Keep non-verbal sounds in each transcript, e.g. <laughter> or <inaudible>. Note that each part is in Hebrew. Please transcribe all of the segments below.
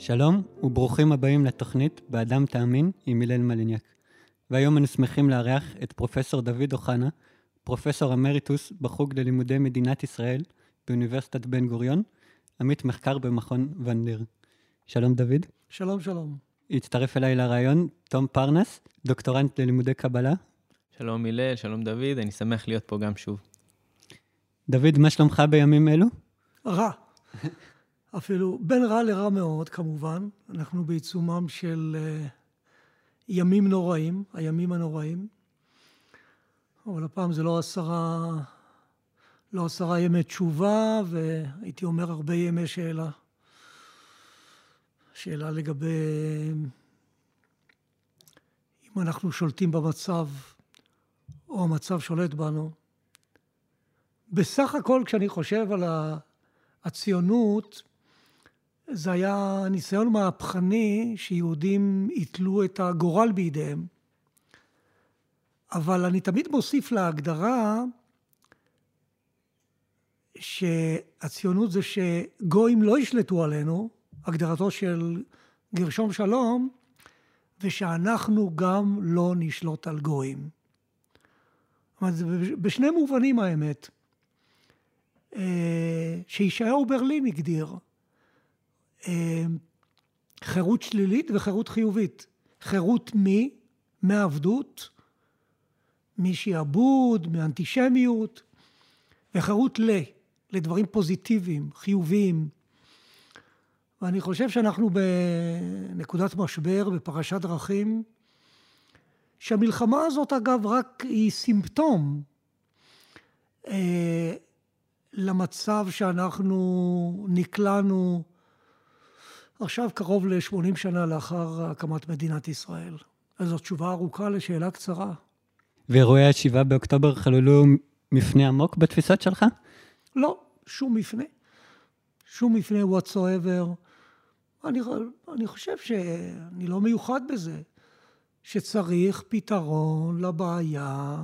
שלום וברוכים הבאים לתוכנית באדם תאמין עם הלל מליניאק. והיום אנו שמחים לארח את פרופסור דוד אוחנה, פרופסור אמריטוס בחוג ללימודי מדינת ישראל באוניברסיטת בן גוריון, עמית מחקר במכון ון שלום דוד. שלום, שלום. הצטרף אליי לרעיון תום פרנס, דוקטורנט ללימודי קבלה. שלום הלל, שלום דוד, אני שמח להיות פה גם שוב. דוד, מה שלומך בימים אלו? רע. אפילו בין רע לרע מאוד, כמובן. אנחנו בעיצומם של uh, ימים נוראים, הימים הנוראים. אבל הפעם זה לא עשרה, לא עשרה ימי תשובה, והייתי אומר הרבה ימי שאלה. שאלה לגבי אם אנחנו שולטים במצב, או המצב שולט בנו. בסך הכל, כשאני חושב על הציונות, זה היה ניסיון מהפכני שיהודים יתלו את הגורל בידיהם. אבל אני תמיד מוסיף להגדרה שהציונות זה שגויים לא ישלטו עלינו, הגדרתו של גרשום שלום, ושאנחנו גם לא נשלוט על גויים. זאת אומרת, בשני מובנים האמת. אה, שישעיהו ברלין הגדיר. אה, חירות שלילית וחירות חיובית. חירות מי? מעבדות, משעבוד, מאנטישמיות, וחירות ל, לדברים פוזיטיביים, חיוביים. ואני חושב שאנחנו בנקודת משבר, בפרשת דרכים, שהמלחמה הזאת אגב רק היא סימפטום אה, למצב שאנחנו נקלענו עכשיו קרוב ל-80 שנה לאחר הקמת מדינת ישראל. אז זו תשובה ארוכה לשאלה קצרה. ואירועי ה-7 באוקטובר חללו מפנה עמוק בתפיסות שלך? לא, שום מפנה. שום מפנה whatsoever. אני, אני חושב שאני לא מיוחד בזה, שצריך פתרון לבעיה.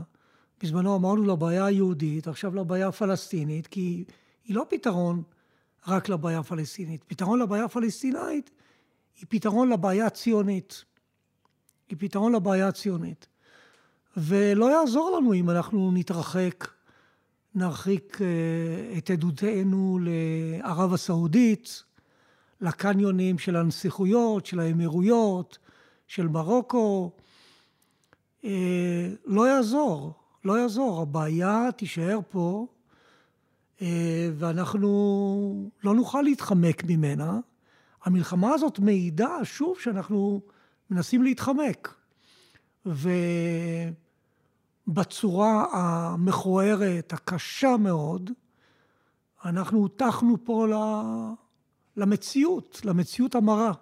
בזמנו אמרנו לבעיה היהודית, עכשיו לבעיה הפלסטינית, כי היא לא פתרון רק לבעיה הפלסטינית. פתרון לבעיה הפלסטינית היא פתרון לבעיה הציונית. היא פתרון לבעיה הציונית. ולא יעזור לנו אם אנחנו נתרחק, נרחיק אה, את עדותנו לערב הסעודית, לקניונים של הנסיכויות, של האמירויות, של מרוקו. אה, לא יעזור, לא יעזור, הבעיה תישאר פה ואנחנו לא נוכל להתחמק ממנה. המלחמה הזאת מעידה שוב שאנחנו מנסים להתחמק. ובצורה המכוערת, הקשה מאוד, אנחנו הוטחנו פה למציאות, למציאות המרה.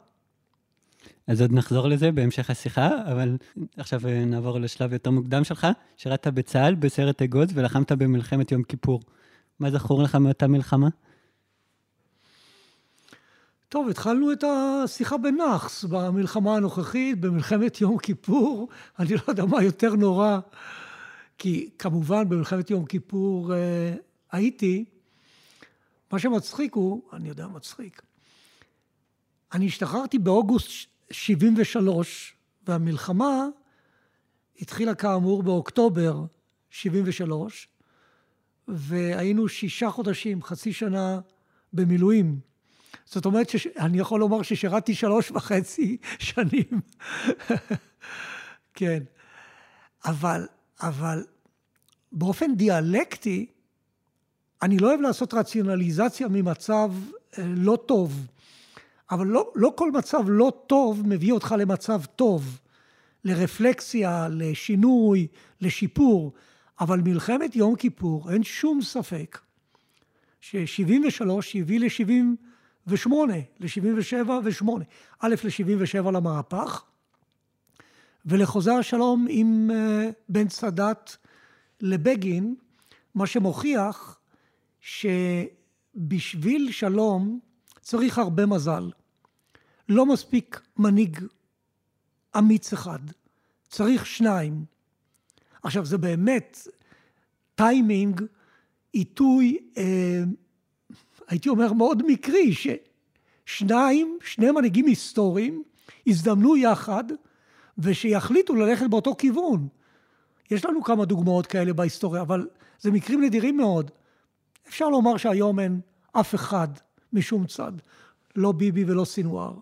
אז עוד נחזור לזה בהמשך השיחה, אבל עכשיו נעבור לשלב יותר מוקדם שלך. שירת בצה"ל בסרט אגוז ולחמת במלחמת יום כיפור. מה זכור לך מאותה מלחמה? טוב, התחלנו את השיחה בנאחס במלחמה הנוכחית, במלחמת יום כיפור. <laughs> אני לא יודע מה יותר נורא, כי כמובן במלחמת יום כיפור אה, הייתי. מה שמצחיק הוא, אני יודע מצחיק, אני השתחררתי באוגוסט 73, והמלחמה התחילה כאמור באוקטובר 73, והיינו שישה חודשים, חצי שנה במילואים. זאת אומרת שאני יכול לומר ששירתתי שלוש וחצי <laughs> שנים. כן. אבל, אבל באופן דיאלקטי, אני לא אוהב לעשות רציונליזציה ממצב אה, לא טוב. אבל לא, לא כל מצב לא טוב מביא אותך למצב טוב, לרפלקסיה, לשינוי, לשיפור. אבל מלחמת יום כיפור, אין שום ספק ש-73 הביא ל-78, ל-77 ו-8. א', ל-77 למהפך, ולחוזה השלום עם uh, בן סאדאת לבגין, מה שמוכיח שבשביל שלום צריך הרבה מזל. לא מספיק מנהיג אמיץ אחד, צריך שניים. עכשיו, זה באמת טיימינג, עיתוי, אה, הייתי אומר, מאוד מקרי, ש, שניים, שני מנהיגים היסטוריים, הזדמנו יחד ושיחליטו ללכת באותו כיוון. יש לנו כמה דוגמאות כאלה בהיסטוריה, אבל זה מקרים נדירים מאוד. אפשר לומר שהיום אין אף אחד משום צד, לא ביבי ולא סינואר.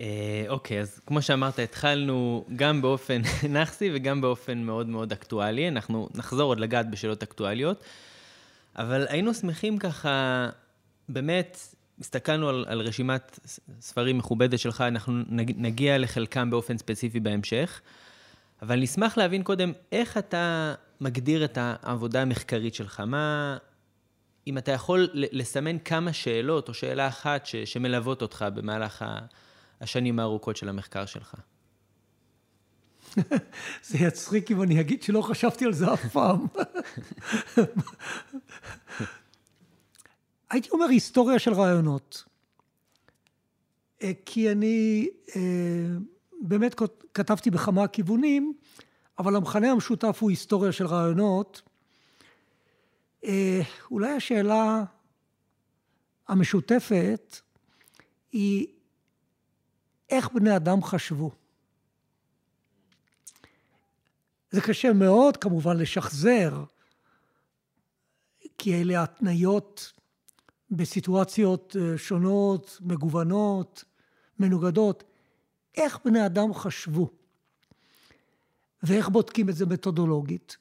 אה, אוקיי, אז כמו שאמרת, התחלנו גם באופן <laughs> נאחסי וגם באופן מאוד מאוד אקטואלי. אנחנו נחזור עוד לגעת בשאלות אקטואליות, אבל היינו שמחים ככה, באמת, הסתכלנו על, על רשימת ספרים מכובדת שלך, אנחנו נגיע לחלקם באופן ספציפי בהמשך, אבל נשמח להבין קודם איך אתה מגדיר את העבודה המחקרית שלך. מה, אם אתה יכול לסמן כמה שאלות או שאלה אחת ש, שמלוות אותך במהלך השנים הארוכות של המחקר שלך. <laughs> זה יצחיק אם אני אגיד שלא חשבתי על זה אף פעם. <laughs> הייתי אומר היסטוריה של רעיונות. אה, כי אני אה, באמת כתבתי בכמה כיוונים, אבל המכנה המשותף הוא היסטוריה של רעיונות. אה, אולי השאלה המשותפת היא איך בני אדם חשבו. זה קשה מאוד כמובן לשחזר, כי אלה התניות בסיטואציות אה, שונות, מגוונות, מנוגדות. איך בני אדם חשבו? ואיך בודקים את זה מתודולוגית?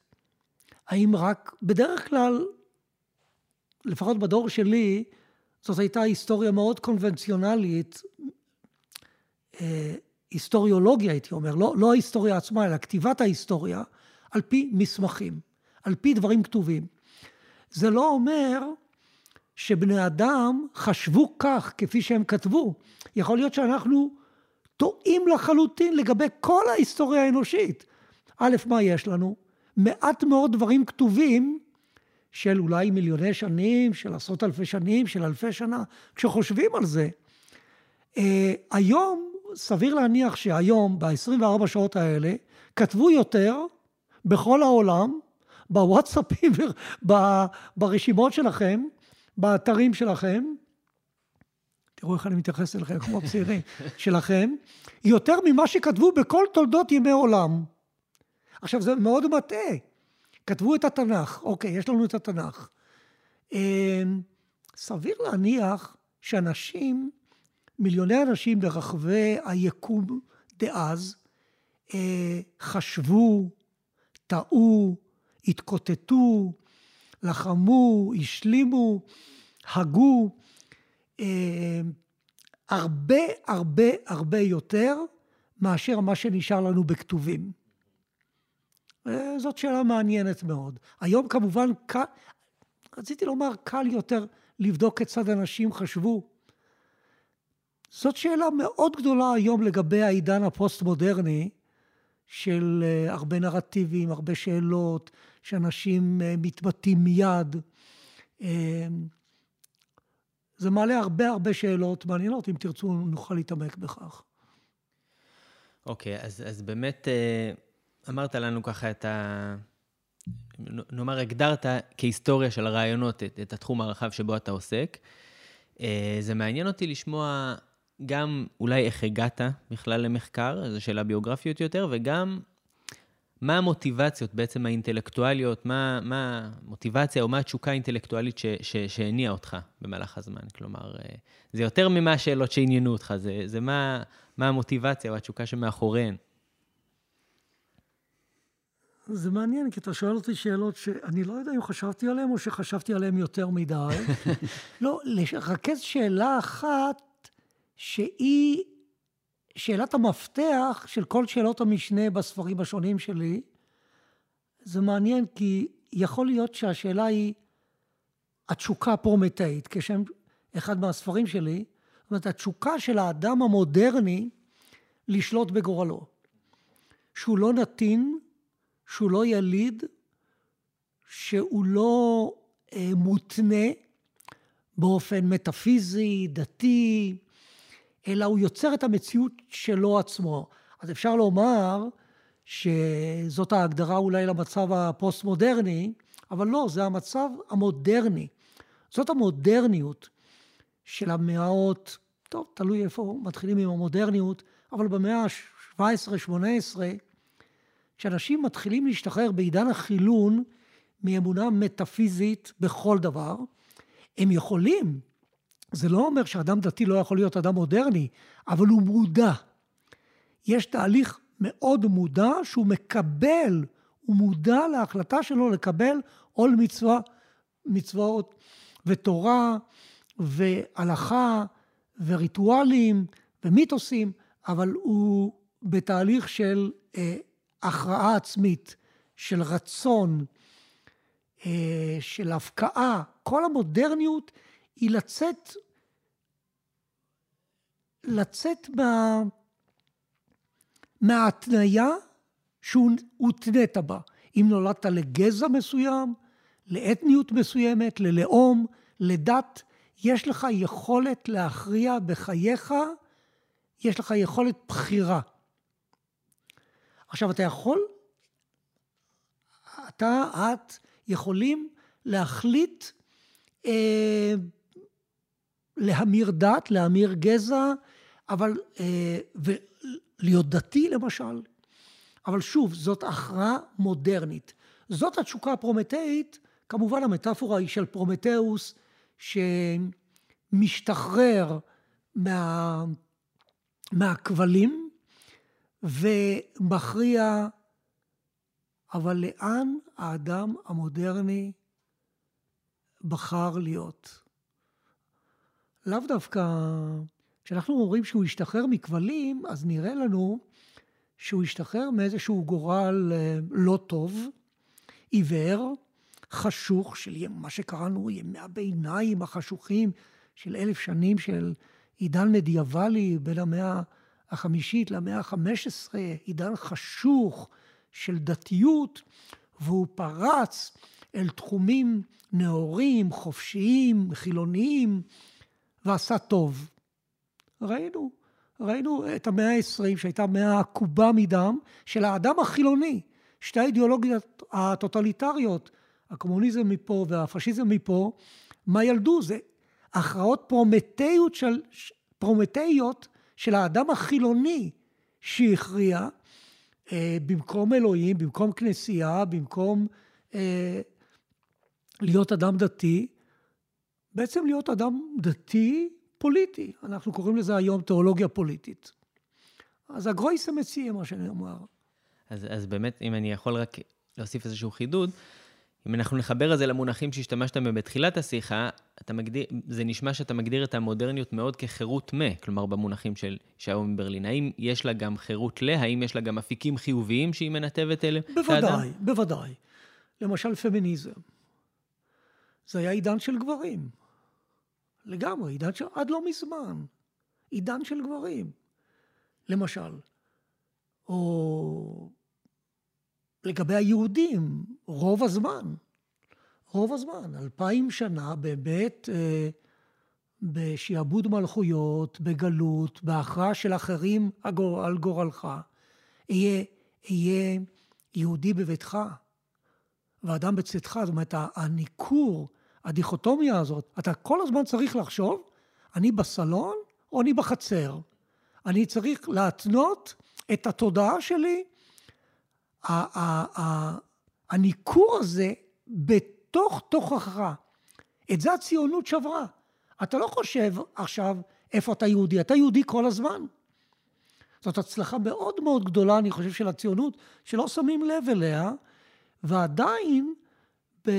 האם רק, בדרך כלל, לפחות בדור שלי, זאת הייתה היסטוריה מאוד קונבנציונלית, היסטוריולוגיה הייתי אומר, לא, לא ההיסטוריה עצמה, אלא כתיבת ההיסטוריה, על פי מסמכים, על פי דברים כתובים. זה לא אומר שבני אדם חשבו כך כפי שהם כתבו. יכול להיות שאנחנו טועים לחלוטין לגבי כל ההיסטוריה האנושית. א', מה יש לנו? מעט מאוד דברים כתובים של אולי מיליוני שנים, של עשרות אלפי שנים, של אלפי שנה. כשחושבים על זה, אה, היום, סביר להניח שהיום, ב-24 שעות האלה, כתבו יותר בכל העולם, בוואטסאפים, ברשימות שלכם, באתרים שלכם, תראו איך אני מתייחס אליכם כמו צעירים, <laughs> שלכם, יותר ממה שכתבו בכל תולדות ימי עולם. עכשיו, זה מאוד מטעה. כתבו את התנ"ך, אוקיי, יש לנו את התנ"ך. אמ, סביר להניח שאנשים, מיליוני אנשים ברחבי היקום דאז, אה, חשבו, טעו, התקוטטו, לחמו, השלימו, הגו, אה, הרבה הרבה הרבה יותר מאשר מה שנשאר לנו בכתובים. אה, זאת שאלה מעניינת מאוד. היום כמובן קל, רציתי לומר, קל יותר לבדוק כיצד אנשים חשבו. זאת שאלה מאוד גדולה היום לגבי העידן הפוסט-מודרני, של אה, הרבה נרטיבים, הרבה שאלות, שאנשים אה, מתבטאים מיד. אה, זה מעלה הרבה הרבה שאלות מעניינות, אם תרצו נוכל להתעמק בכך. אוקיי, okay, אז, אז באמת אמרת לנו ככה את ה... נאמר, הגדרת כהיסטוריה של הרעיונות את, את התחום הרחב שבו אתה עוסק. זה מעניין אותי לשמוע גם אולי איך הגעת בכלל למחקר, זו שאלה ביוגרפיות יותר, וגם מה המוטיבציות בעצם האינטלקטואליות, מה, מה המוטיבציה או מה התשוקה האינטלקטואלית שהניעה אותך במהלך הזמן? כלומר, אה, זה יותר ממה השאלות שעניינו אותך, זה, זה מה, מה המוטיבציה או התשוקה שמאחוריהן. זה מעניין, כי אתה שואל אותי שאלות שאני לא יודע אם חשבתי עליהן או שחשבתי עליהן יותר מדי. <laughs> לא, לרכז שאלה אחת שהיא שאלת המפתח של כל שאלות המשנה בספרים השונים שלי. זה מעניין כי יכול להיות שהשאלה היא התשוקה הפרומטאית, כשם אחד מהספרים שלי, זאת אומרת, התשוקה של האדם המודרני לשלוט בגורלו. שהוא לא נתין, שהוא לא יליד, שהוא לא אה, מותנה באופן מטאפיזי, דתי, אלא הוא יוצר את המציאות שלו עצמו. אז אפשר לומר שזאת ההגדרה אולי למצב הפוסט-מודרני, אבל לא, זה המצב המודרני. זאת המודרניות של המאות, טוב, תלוי איפה מתחילים עם המודרניות, אבל במאה ה-17-18, כשאנשים מתחילים להשתחרר בעידן החילון מאמונה מטאפיזית בכל דבר, הם יכולים, זה לא אומר שאדם דתי לא יכול להיות אדם מודרני, אבל הוא מודע. יש תהליך מאוד מודע שהוא מקבל, הוא מודע להחלטה שלו לקבל עול מצווה, מצוות ותורה והלכה וריטואלים ומיתוסים, אבל הוא בתהליך של אה, הכרעה עצמית, של רצון, אה, של הפקעה. כל המודרניות היא לצאת, לצאת מה, מההתניה שהותנית בה. אם נולדת לגזע מסוים, לאתניות מסוימת, ללאום, לדת, יש לך יכולת להכריע בחייך, יש לך יכולת בחירה. עכשיו, אתה יכול, אתה, את, יכולים להחליט אה, להמיר דת, להמיר גזע, אבל, אה, ולהיות דתי למשל. אבל שוב, זאת הכרעה מודרנית. זאת התשוקה הפרומטאית, כמובן המטאפורה היא של פרומטאוס, שמשתחרר מה, מהכבלים ומכריע, אבל לאן האדם המודרני בחר להיות? לאו דווקא, כשאנחנו אומרים שהוא השתחרר מכבלים, אז נראה לנו שהוא השתחרר מאיזשהו גורל אה, לא טוב, עיוור, חשוך, של מה שקראנו ימי הביניים החשוכים של אלף שנים של עידן מדיאבלי בין המאה החמישית למאה החמש עשרה, עידן חשוך של דתיות, והוא פרץ אל תחומים נאורים, חופשיים, חילוניים, ועשה טוב. ראינו, ראינו את המאה העשרים שהייתה מאה עקובה מדם של האדם החילוני. שתי האידיאולוגיות הטוטליטריות, הקומוניזם מפה והפשיזם מפה, מה ילדו? זה הכרעות פרומטאיות של, פרומטאיות של האדם החילוני שהכריע אה, במקום אלוהים, במקום כנסייה, במקום אה, להיות אדם דתי, בעצם להיות אדם דתי פוליטי. אנחנו קוראים לזה היום תיאולוגיה פוליטית. אז הגרויסה מציע, מה שאני אומר. אז, אז באמת, אם אני יכול רק להוסיף איזשהו חידוד, אם אנחנו נחבר את זה למונחים שהשתמשת בהם בתחילת השיחה, מגדיר, זה נשמע שאתה מגדיר את המודרניות מאוד כחירות מה, כלומר במונחים של ישעיהו מברלין. האם יש לה גם חירות ל? האם יש לה גם אפיקים חיוביים שהיא מנתבת אלה? בוודאי, בוודאי. למשל פמיניזם. זה היה עידן של גברים. לגמרי, עידן של... עד לא מזמן. עידן של גברים. למשל. או לגבי היהודים, רוב הזמן, רוב הזמן, אלפיים שנה באמת אה, בשעבוד מלכויות, בגלות, בהכרעה של אחרים על גורלך, אהיה, אהיה יהודי בביתך ואדם בצאתך, זאת אומרת, הניכור, הדיכוטומיה הזאת, אתה כל הזמן צריך לחשוב, אני בסלון או אני בחצר. אני צריך להתנות את התודעה שלי הניכור הזה בתוך תוכך. את זה הציונות שברה. אתה לא חושב עכשיו איפה אתה יהודי, אתה יהודי כל הזמן. זאת הצלחה מאוד מאוד גדולה, אני חושב, של הציונות, שלא שמים לב אליה, ועדיין ב...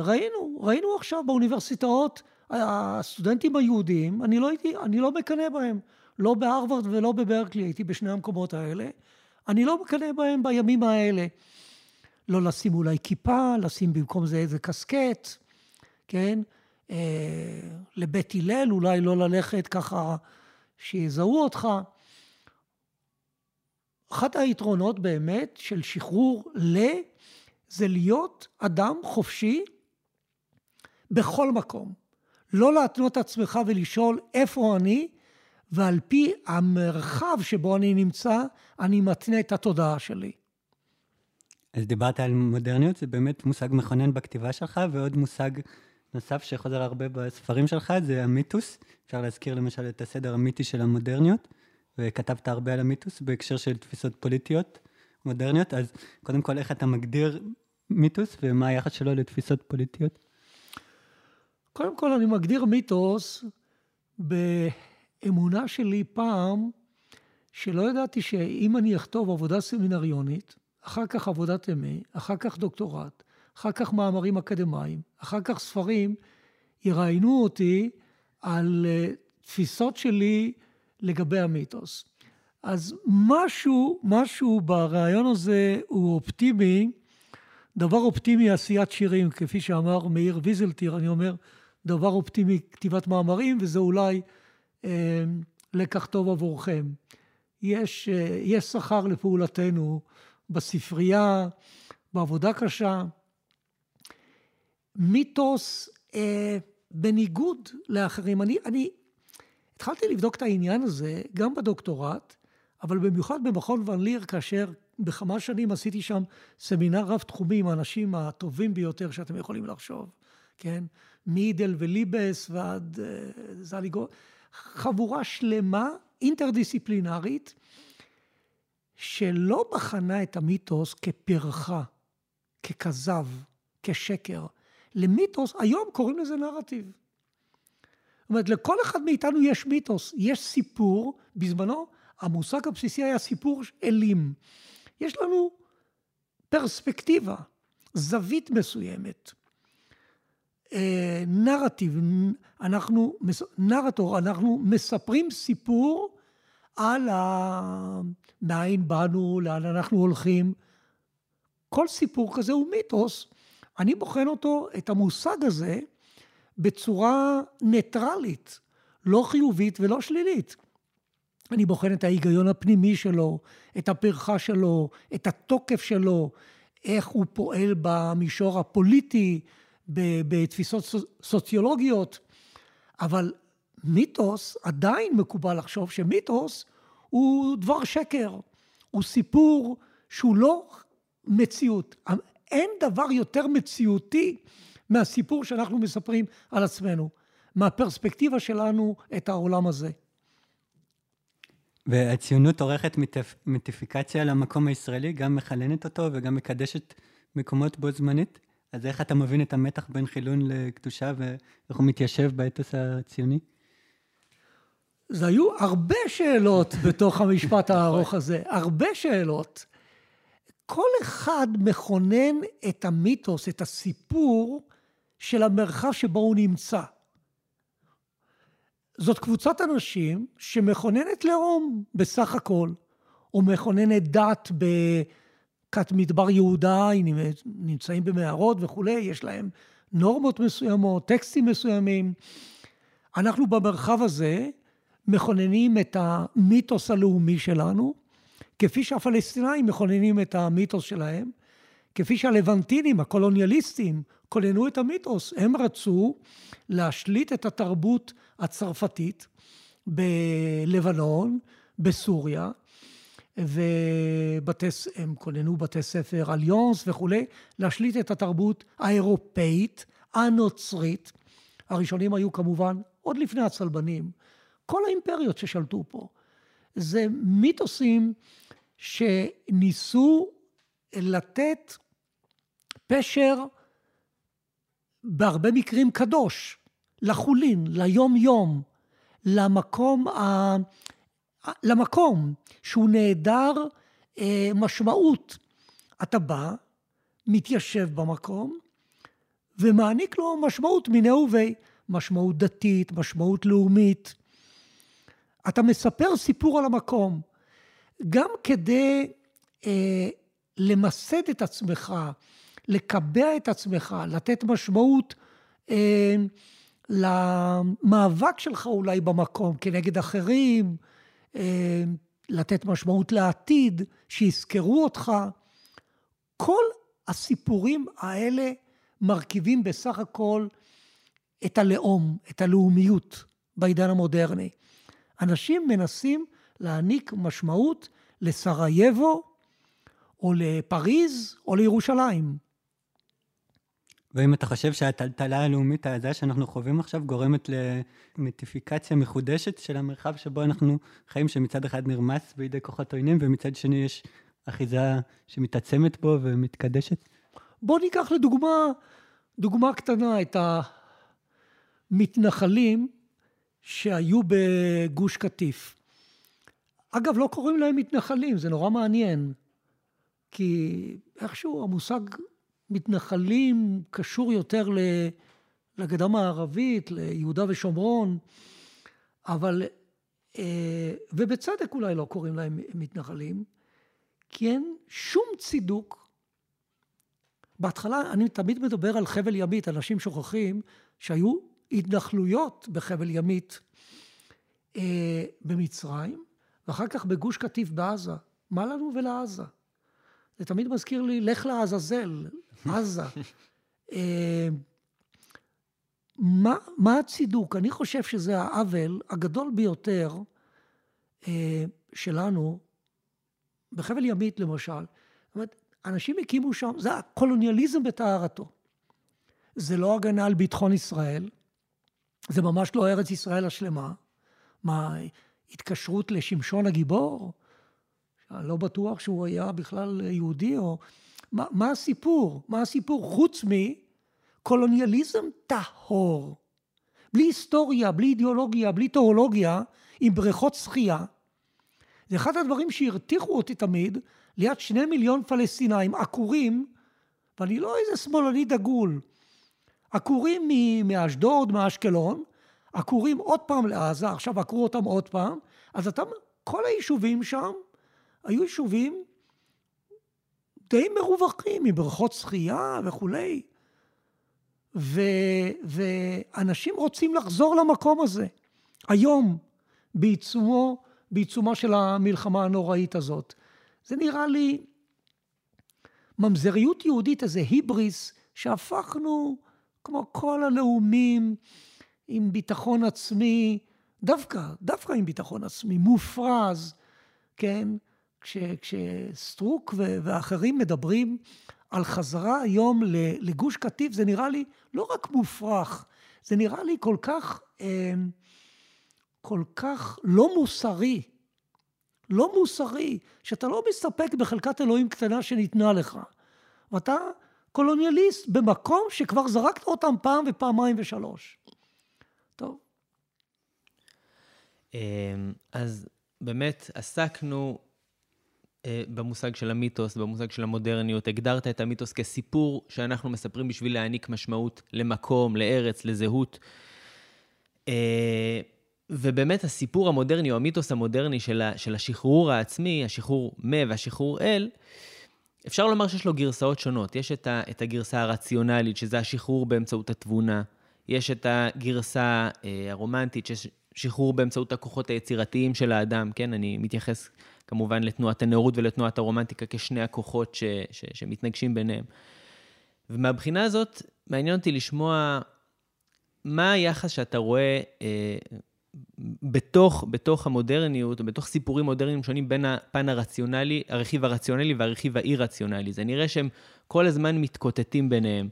ראינו, ראינו עכשיו באוניברסיטאות, הסטודנטים היהודים, אני לא, הייתי, אני לא מקנא בהם, לא בהרווארד ולא בברקלי, הייתי בשני המקומות האלה. אני לא מקנא בהם בימים האלה. לא לשים אולי כיפה, לשים במקום זה איזה קסקט, כן? אה, לבית הלל, אולי לא ללכת ככה שיזהו אותך. אחד היתרונות באמת של שחרור ל... זה להיות אדם חופשי בכל מקום. לא להתנות את עצמך ולשאול איפה אני, ועל פי המרחב שבו אני נמצא, אני מתנה את התודעה שלי. אז דיברת על מודרניות, זה באמת מושג מכונן בכתיבה שלך, ועוד מושג נוסף שחוזר הרבה בספרים שלך זה המיתוס. אפשר להזכיר למשל את הסדר המיתי של המודרניות, וכתבת הרבה על המיתוס בהקשר של תפיסות פוליטיות מודרניות, אז קודם כל איך אתה מגדיר מיתוס ומה היחס שלו לתפיסות פוליטיות? קודם כל אני מגדיר מיתוס באמונה שלי פעם, שלא ידעתי שאם אני אכתוב עבודה סמינריונית, אחר כך עבודת MA, אחר כך דוקטורט, אחר כך מאמרים אקדמיים, אחר כך ספרים, יראיינו אותי על אה, תפיסות שלי לגבי המיתוס. אז משהו, משהו ברעיון הזה הוא אופטימי, דבר אופטימי עשיית שירים, כפי שאמר מאיר ויזלטיר, אני אומר, דבר אופטימי כתיבת מאמרים, וזה אולי אה, לקח טוב עבורכם. יש, אה, יש שכר לפעולתנו בספרייה, בעבודה קשה. מיתוס אה, בניגוד לאחרים. אני, אני התחלתי לבדוק את העניין הזה גם בדוקטורט, אבל במיוחד במכון ון ליר, כאשר בכמה שנים עשיתי שם סמינר רב-תחומי עם האנשים הטובים ביותר שאתם יכולים לחשוב, כן? מידל וליבס ועד אה, זליגו, חבורה שלמה, אינטרדיסציפלינרית, שלא בחנה את המיתוס כפרחה, ככזב, כשקר. למיתוס, היום קוראים לזה נרטיב. זאת אומרת, לכל אחד מאיתנו יש מיתוס, יש סיפור, בזמנו המושג הבסיסי היה סיפור אלים. יש לנו פרספקטיבה, זווית מסוימת. אה, נרטיב, אנחנו, נרטור, אנחנו מספרים סיפור על ה... מאין באנו, לאן אנחנו הולכים. כל סיפור כזה הוא מיתוס. אני בוחן אותו, את המושג הזה, בצורה ניטרלית, לא חיובית ולא שלילית. אני בוחן את ההיגיון הפנימי שלו, את הפרחה שלו, את התוקף שלו, איך הוא פועל במישור הפוליטי, בתפיסות סוציולוגיות, אבל מיתוס, עדיין מקובל לחשוב שמיתוס הוא דבר שקר, הוא סיפור שהוא לא מציאות. אין דבר יותר מציאותי מהסיפור שאנחנו מספרים על עצמנו, מהפרספקטיבה שלנו את העולם הזה. והציונות עורכת מיטיפיקציה למקום הישראלי, גם מחלנת אותו וגם מקדשת מקומות בו זמנית. אז איך אתה מבין את המתח בין חילון לקדושה ואיך הוא מתיישב באתוס הציוני? זה היו הרבה שאלות בתוך המשפט הארוך הזה, הרבה שאלות. כל אחד מכונן את המיתוס, את הסיפור של המרחב שבו הוא נמצא. זאת קבוצת אנשים שמכוננת לאום בסך הכל, או מכוננת דת בכת מדבר יהודה, נמצאים במערות וכולי, יש להם נורמות מסוימות, טקסטים מסוימים. אנחנו במרחב הזה מכוננים את המיתוס הלאומי שלנו, כפי שהפלסטינאים מכוננים את המיתוס שלהם, כפי שהלבנטינים, הקולוניאליסטים, כוננו את המיתוס. הם רצו להשליט את התרבות הצרפתית בלבנון, בסוריה, והם כוננו בתי ספר אליונס וכולי, להשליט את התרבות האירופאית, הנוצרית. הראשונים היו כמובן עוד לפני הצלבנים, כל האימפריות ששלטו פה. זה מיתוסים שניסו לתת פשר בהרבה מקרים קדוש, לחולין, ליום-יום, למקום, ה... למקום שהוא נעדר אה, משמעות. אתה בא, מתיישב במקום, ומעניק לו משמעות מיני ובי, משמעות דתית, משמעות לאומית. אתה מספר סיפור על המקום. גם כדי אה, למסד את עצמך, לקבע את עצמך, לתת משמעות אה, למאבק שלך אולי במקום כנגד אחרים, אה, לתת משמעות לעתיד, שיזכרו אותך. כל הסיפורים האלה מרכיבים בסך הכל את הלאום, את הלאומיות בעידן המודרני. אנשים מנסים להעניק משמעות לסרייבו, או לפריז, או לירושלים. ואם אתה חושב שהטלטלה הלאומית הזה שאנחנו חווים עכשיו גורמת למיטיפיקציה מחודשת של המרחב שבו אנחנו חיים, שמצד אחד נרמס בידי כוחות עוינים, ומצד שני יש אחיזה שמתעצמת בו ומתקדשת? בוא ניקח לדוגמה, דוגמה קטנה, את המתנחלים שהיו בגוש קטיף. אגב, לא קוראים להם מתנחלים, זה נורא מעניין. כי איכשהו המושג מתנחלים קשור יותר לגדה מערבית, ליהודה ושומרון, אבל, אה, ובצדק אולי לא קוראים להם מתנחלים, כי אין שום צידוק. בהתחלה, אני תמיד מדבר על חבל ימית, אנשים שוכחים שהיו התנחלויות בחבל ימית אה, במצרים, ואחר כך בגוש קטיף בעזה. מה לנו ולעזה? זה תמיד מזכיר לי, לך לעזאזל, עזה. אה, מה, מה הצידוק? אני חושב שזה העוול הגדול ביותר אה, שלנו, בחבל ימית למשל. זאת אומרת, אנשים הקימו שם, זה הקולוניאליזם בטהרתו. זה לא הגנה על ביטחון ישראל, זה ממש לא ארץ ישראל השלמה. מה, התקשרות לשמשון הגיבור? לא בטוח שהוא היה בכלל יהודי, או... מה, מה הסיפור? מה הסיפור? חוץ מקולוניאליזם טהור. בלי היסטוריה, בלי אידיאולוגיה, בלי תיאולוגיה, עם בריכות שחייה. זה אחד הדברים שהרתיחו אותי תמיד, ליד שני מיליון פלסטינאים עקורים, ואני לא איזה שמאלני דגול, עקורים מאשדוד, מאשקלון, עקורים עוד פעם לעזה, עכשיו עקרו אותם עוד פעם, אז אתה, כל היישובים שם היו יישובים די מרווחים, עם בריכות שחייה וכולי. ו, ואנשים רוצים לחזור למקום הזה. היום, בעיצומו, בעיצומה של המלחמה הנוראית הזאת. זה נראה לי ממזריות יהודית, איזה היבריס, שהפכנו, כמו כל הלאומים, עם ביטחון עצמי, דווקא, דווקא עם ביטחון עצמי, מופרז, כן? כש, כשסטרוק ואחרים מדברים על חזרה היום לגוש קטיף, זה נראה לי לא רק מופרך, זה נראה לי כל כך, אמ, כל כך לא מוסרי, לא מוסרי, שאתה לא מסתפק בחלקת אלוהים קטנה שניתנה לך. ואתה קולוניאליסט במקום שכבר זרקת אותם פעם ופעמיים ושלוש. טוב. אמ, אז באמת עסקנו אה, במושג של המיתוס, במושג של המודרניות. הגדרת את המיתוס כסיפור שאנחנו מספרים בשביל להעניק משמעות למקום, לארץ, לזהות. אה, ובאמת הסיפור המודרני, או המיתוס המודרני של, השחרור העצמי, השחרור מ והשחרור אל, אפשר לומר שיש לו גרסאות שונות. יש את, הגרסה הרציונלית, שזה השחרור באמצעות התבונה. יש את הגרסה אה, הרומנטית, שחרור באמצעות הכוחות היצירתיים של האדם, כן? אני מתייחס כמובן לתנועת הנאורות ולתנועת הרומנטיקה כשני הכוחות ש, ש, שמתנגשים ביניהם. ומהבחינה הזאת, מעניין אותי לשמוע מה היחס שאתה רואה אה, בתוך, בתוך המודרניות, או בתוך סיפורים מודרניים שונים בין הפן הרציונלי, הרכיב הרציונלי והרכיב האי-רציונלי. זה נראה שהם כל הזמן מתקוטטים ביניהם.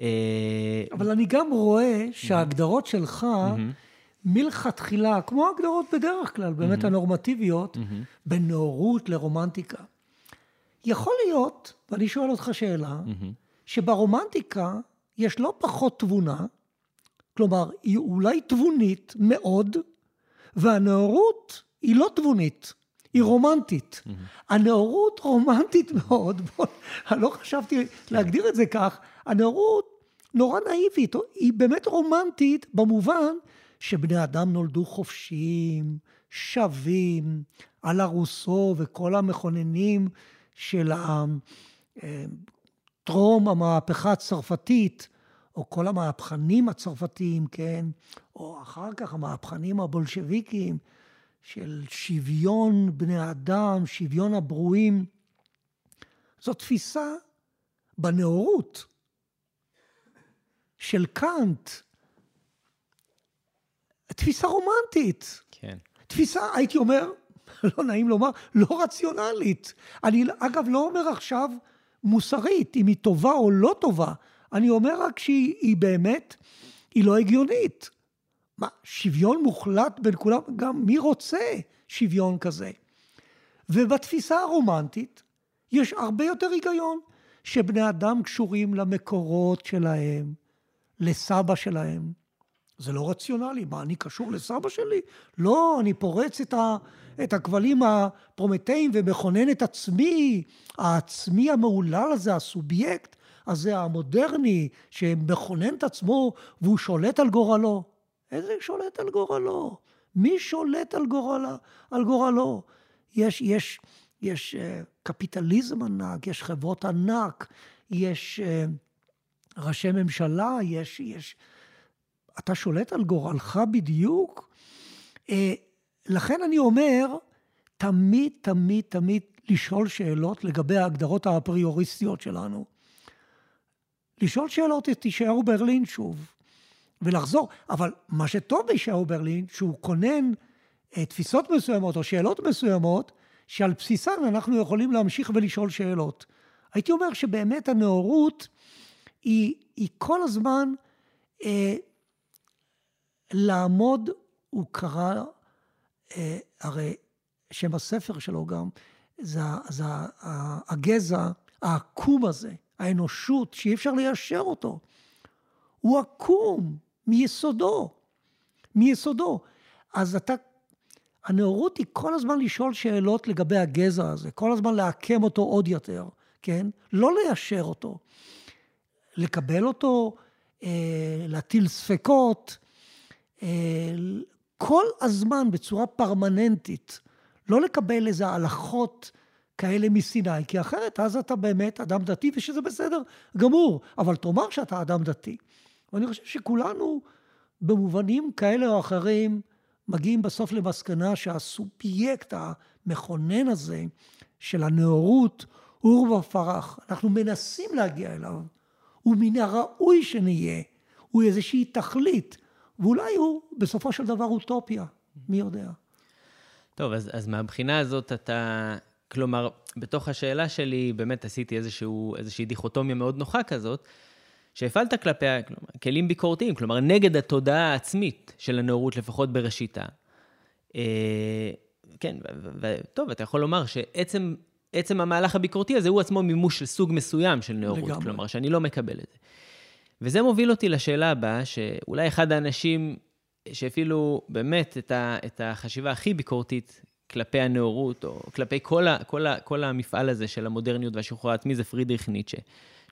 אה, אבל אני גם רואה שההגדרות שלך... Mm-hmm. מלכתחילה, כמו הגדרות בדרך כלל, באמת mm-hmm. הנורמטיביות, mm-hmm. בין נאורות לרומנטיקה. יכול להיות, ואני שואל אותך שאלה, mm-hmm. שברומנטיקה יש לא פחות תבונה, כלומר, היא אולי תבונית מאוד, והנאורות היא לא תבונית, היא רומנטית. Mm-hmm. הנאורות רומנטית <laughs> מאוד, בוא, אני לא חשבתי להגדיר את זה כך, הנאורות נורא נאיבית, היא באמת רומנטית במובן שבני אדם נולדו חופשיים, שווים, על הרוסו וכל המכוננים של טרום המהפכה הצרפתית, או כל המהפכנים הצרפתיים, כן, או אחר כך המהפכנים הבולשביקים של שוויון בני האדם, שוויון הברואים. זו תפיסה בנאורות של קאנט, תפיסה רומנטית. כן. תפיסה, הייתי אומר, <laughs> לא נעים לומר, לא רציונלית. אני, אגב, לא אומר עכשיו מוסרית, אם היא טובה או לא טובה. אני אומר רק שהיא באמת, היא לא הגיונית. מה, שוויון מוחלט בין כולם? גם מי רוצה שוויון כזה? ובתפיסה הרומנטית יש הרבה יותר היגיון שבני אדם קשורים למקורות שלהם, לסבא שלהם. זה לא רציונלי. מה, אני קשור לסבא שלי? לא, אני פורץ את, ה, את הכבלים הפרומטאיים ומכונן את עצמי, העצמי המהולל הזה, הסובייקט הזה, המודרני, שמכונן את עצמו והוא שולט על גורלו. איזה שולט על גורלו? מי שולט על, גורלה, על גורלו? יש, יש, יש uh, קפיטליזם ענק, יש חברות ענק, יש uh, ראשי ממשלה, יש, יש... אתה שולט על גורלך בדיוק? Uh, לכן אני אומר, תמיד, תמיד, תמיד לשאול שאלות לגבי ההגדרות האפריוריסטיות שלנו. לשאול שאלות, תישארו ברלין שוב. ולחזור. אבל מה שטוב בישעיהו ברלין, שהוא כונן אה, תפיסות מסוימות או שאלות מסוימות, שעל בסיסן אנחנו יכולים להמשיך ולשאול שאלות. הייתי אומר שבאמת הנאורות היא, היא כל הזמן אה, לעמוד, הוא קרא, אה, הרי שם הספר שלו גם, זה, זה הגזע העקום הזה, האנושות, שאי אפשר ליישר אותו. הוא עקום, מיסודו, מיסודו. אז אתה, הנאורות היא כל הזמן לשאול שאלות לגבי הגזע הזה, כל הזמן לעקם אותו עוד יותר, כן? לא ליישר אותו, לקבל אותו, אה, להטיל ספקות, כל הזמן בצורה פרמננטית, לא לקבל איזה הלכות כאלה מסיני, כי אחרת אז אתה באמת אדם דתי, ושזה בסדר גמור, אבל תאמר שאתה אדם דתי. ואני חושב שכולנו, במובנים כאלה או אחרים, מגיעים בסוף למסקנה שהסובייקט המכונן הזה של הנאורות הוא פרח. אנחנו מנסים להגיע אליו. הוא מן הראוי שנהיה. הוא איזושהי תכלית. ואולי הוא בסופו של דבר אוטופיה. מי יודע. טוב, אז, אז מהבחינה הזאת אתה... כלומר, בתוך השאלה שלי באמת עשיתי איזשהו, איזושהי דיכוטומיה מאוד נוחה כזאת, שהפעלת כלפיה, כלומר, כלים ביקורתיים, כלומר, נגד התודעה העצמית של הנאורות, לפחות בראשיתה. אה, כן, וטוב, אתה יכול לומר שעצם עצם המהלך הביקורתי הזה הוא עצמו מימוש של סוג מסוים של נאורות, לגמרי. כלומר, שאני לא מקבל את זה. וזה מוביל אותי לשאלה הבאה, שאולי אחד האנשים שהפעילו באמת את, ה, את החשיבה הכי ביקורתית כלפי הנאורות, או כלפי כל, ה, כל, ה, כל המפעל הזה של המודרניות והשחרור העצמי, זה פרידריך ניטשה.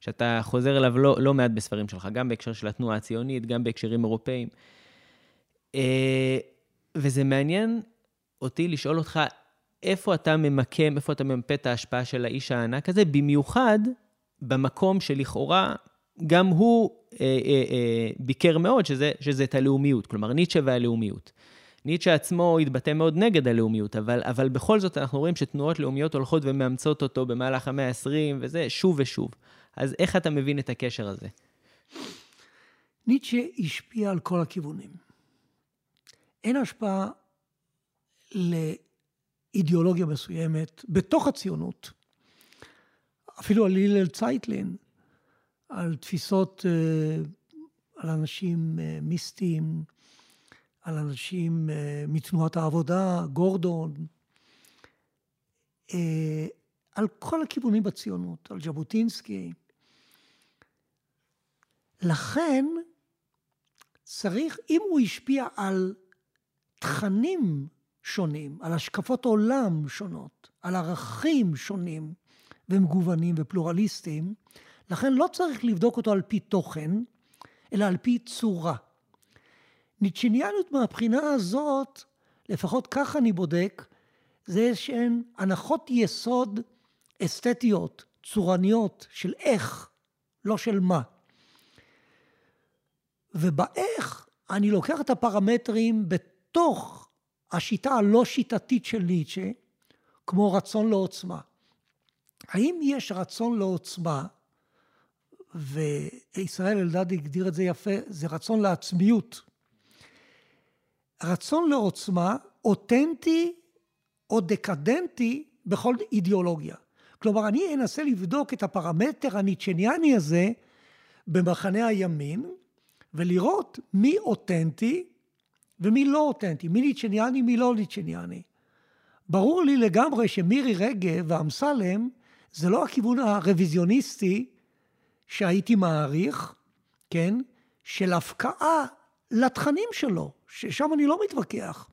שאתה חוזר אליו לא, לא מעט בספרים שלך, גם בהקשר של התנועה הציונית, גם בהקשרים אירופאיים. אה, וזה מעניין אותי לשאול אותך, איפה אתה ממקם, איפה אתה ממפה את ההשפעה של האיש הענק הזה, במיוחד במקום שלכאורה גם הוא אה, אה, אה, ביקר מאוד, שזה, שזה את הלאומיות, כלומר ניטשה והלאומיות. ניטשה עצמו התבטא מאוד נגד הלאומיות, אבל, אבל בכל זאת אנחנו רואים שתנועות לאומיות הולכות ומאמצות אותו במהלך המאה ה-20, וזה שוב ושוב. אז איך אתה מבין את הקשר הזה? ניטשה השפיע על כל הכיוונים. אין השפעה לאידיאולוגיה מסוימת בתוך הציונות. אפילו על הלל צייטלין, על תפיסות, אה, על אנשים אה, מיסטיים, על אנשים אה, מתנועת העבודה, גורדון, על כל הכיוונים בציונות, על ז'בוטינסקי. לכן צריך, אם הוא השפיע על תכנים שונים, על השקפות עולם שונות, על ערכים שונים ומגוונים ופלורליסטיים, לכן לא צריך לבדוק אותו על פי תוכן, אלא על פי צורה. ניטשיניאנות מהבחינה הזאת, לפחות כך אני בודק, זה שהן הנחות יסוד אסתטיות, צורניות, של איך, לא של מה. ובאיך אני לוקח את הפרמטרים בתוך השיטה הלא שיטתית של ניטשה, כמו רצון לעוצמה. האם יש רצון לעוצמה, וישראל אלדד הגדיר את זה יפה, זה רצון לעצמיות. רצון לעוצמה אותנטי או דקדנטי בכל אידיאולוגיה. כלומר, אני אנסה לבדוק את הפרמטר הניטשניאני הזה במחנה הימין, ולראות מי אותנטי ומי לא אותנטי, מי ניצ'ניאני, מי לא ניצ'ניאני. ברור לי לגמרי שמירי רגב ואמסלם זה לא הכיוון הרוויזיוניסטי שהייתי מעריך, כן? של הפקעה לתכנים שלו, ששם אני לא מתווכח.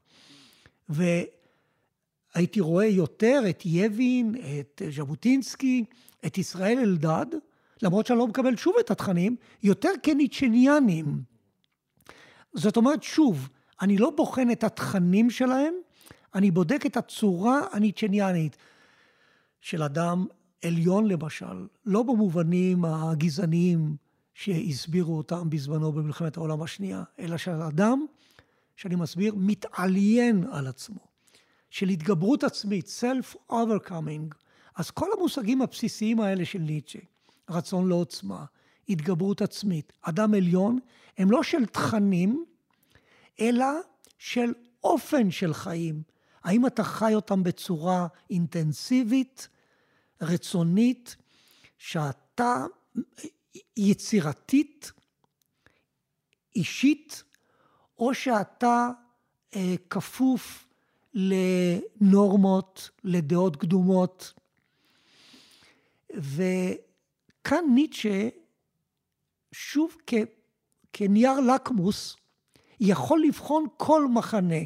והייתי רואה יותר את יבין, את ז'בוטינסקי, את ישראל אלדד, למרות שאני לא מקבל שוב את התכנים, יותר כניצ'ניאנים. זאת אומרת, שוב, אני לא בוחן את התכנים שלהם, אני בודק את הצורה הניצ'ניאנית של אדם עליון למשל, לא במובנים הגזעניים שהסבירו אותם בזמנו במלחמת העולם השנייה, אלא של אדם, שאני מסביר, מתעליין על עצמו, של התגברות עצמית, self-overcoming. אז כל המושגים הבסיסיים האלה של ניטשה, רצון לעוצמה, התגברות עצמית, אדם עליון, הם לא של תכנים, אלא של אופן של חיים. האם אתה חי אותם בצורה אינטנסיבית, רצונית, שאתה יצירתית, אישית, או שאתה אה, כפוף לנורמות, לדעות קדומות. וכאן ניטשה, שוב כ, כנייר לקמוס, יכול לבחון כל מחנה.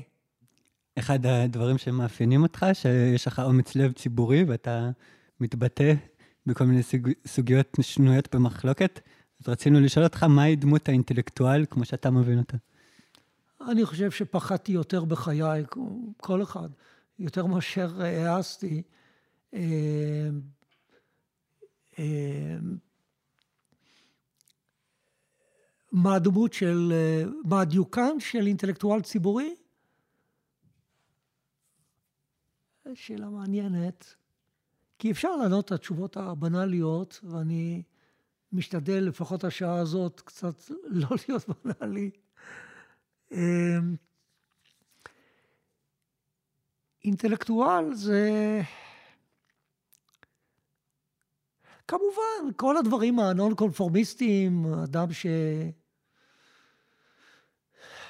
אחד הדברים שמאפיינים אותך, שיש לך אומץ לב ציבורי ואתה מתבטא בכל מיני סוג, סוגיות שנויות במחלוקת. אז רצינו לשאול אותך, מהי דמות האינטלקטואל כמו שאתה מבין אותה? אני חושב שפחדתי יותר בחיי, כל אחד, יותר מאשר העזתי. אה, אה, מה הדמות של, אה, מה הדיוקן של אינטלקטואל ציבורי? שאלה מעניינת. כי אפשר לענות את התשובות הבנאליות, ואני משתדל לפחות השעה הזאת קצת <laughs> לא להיות בנאלי. אמ, אינטלקטואל זה... כמובן, כל הדברים הנון קונפורמיסטיים, אדם ש...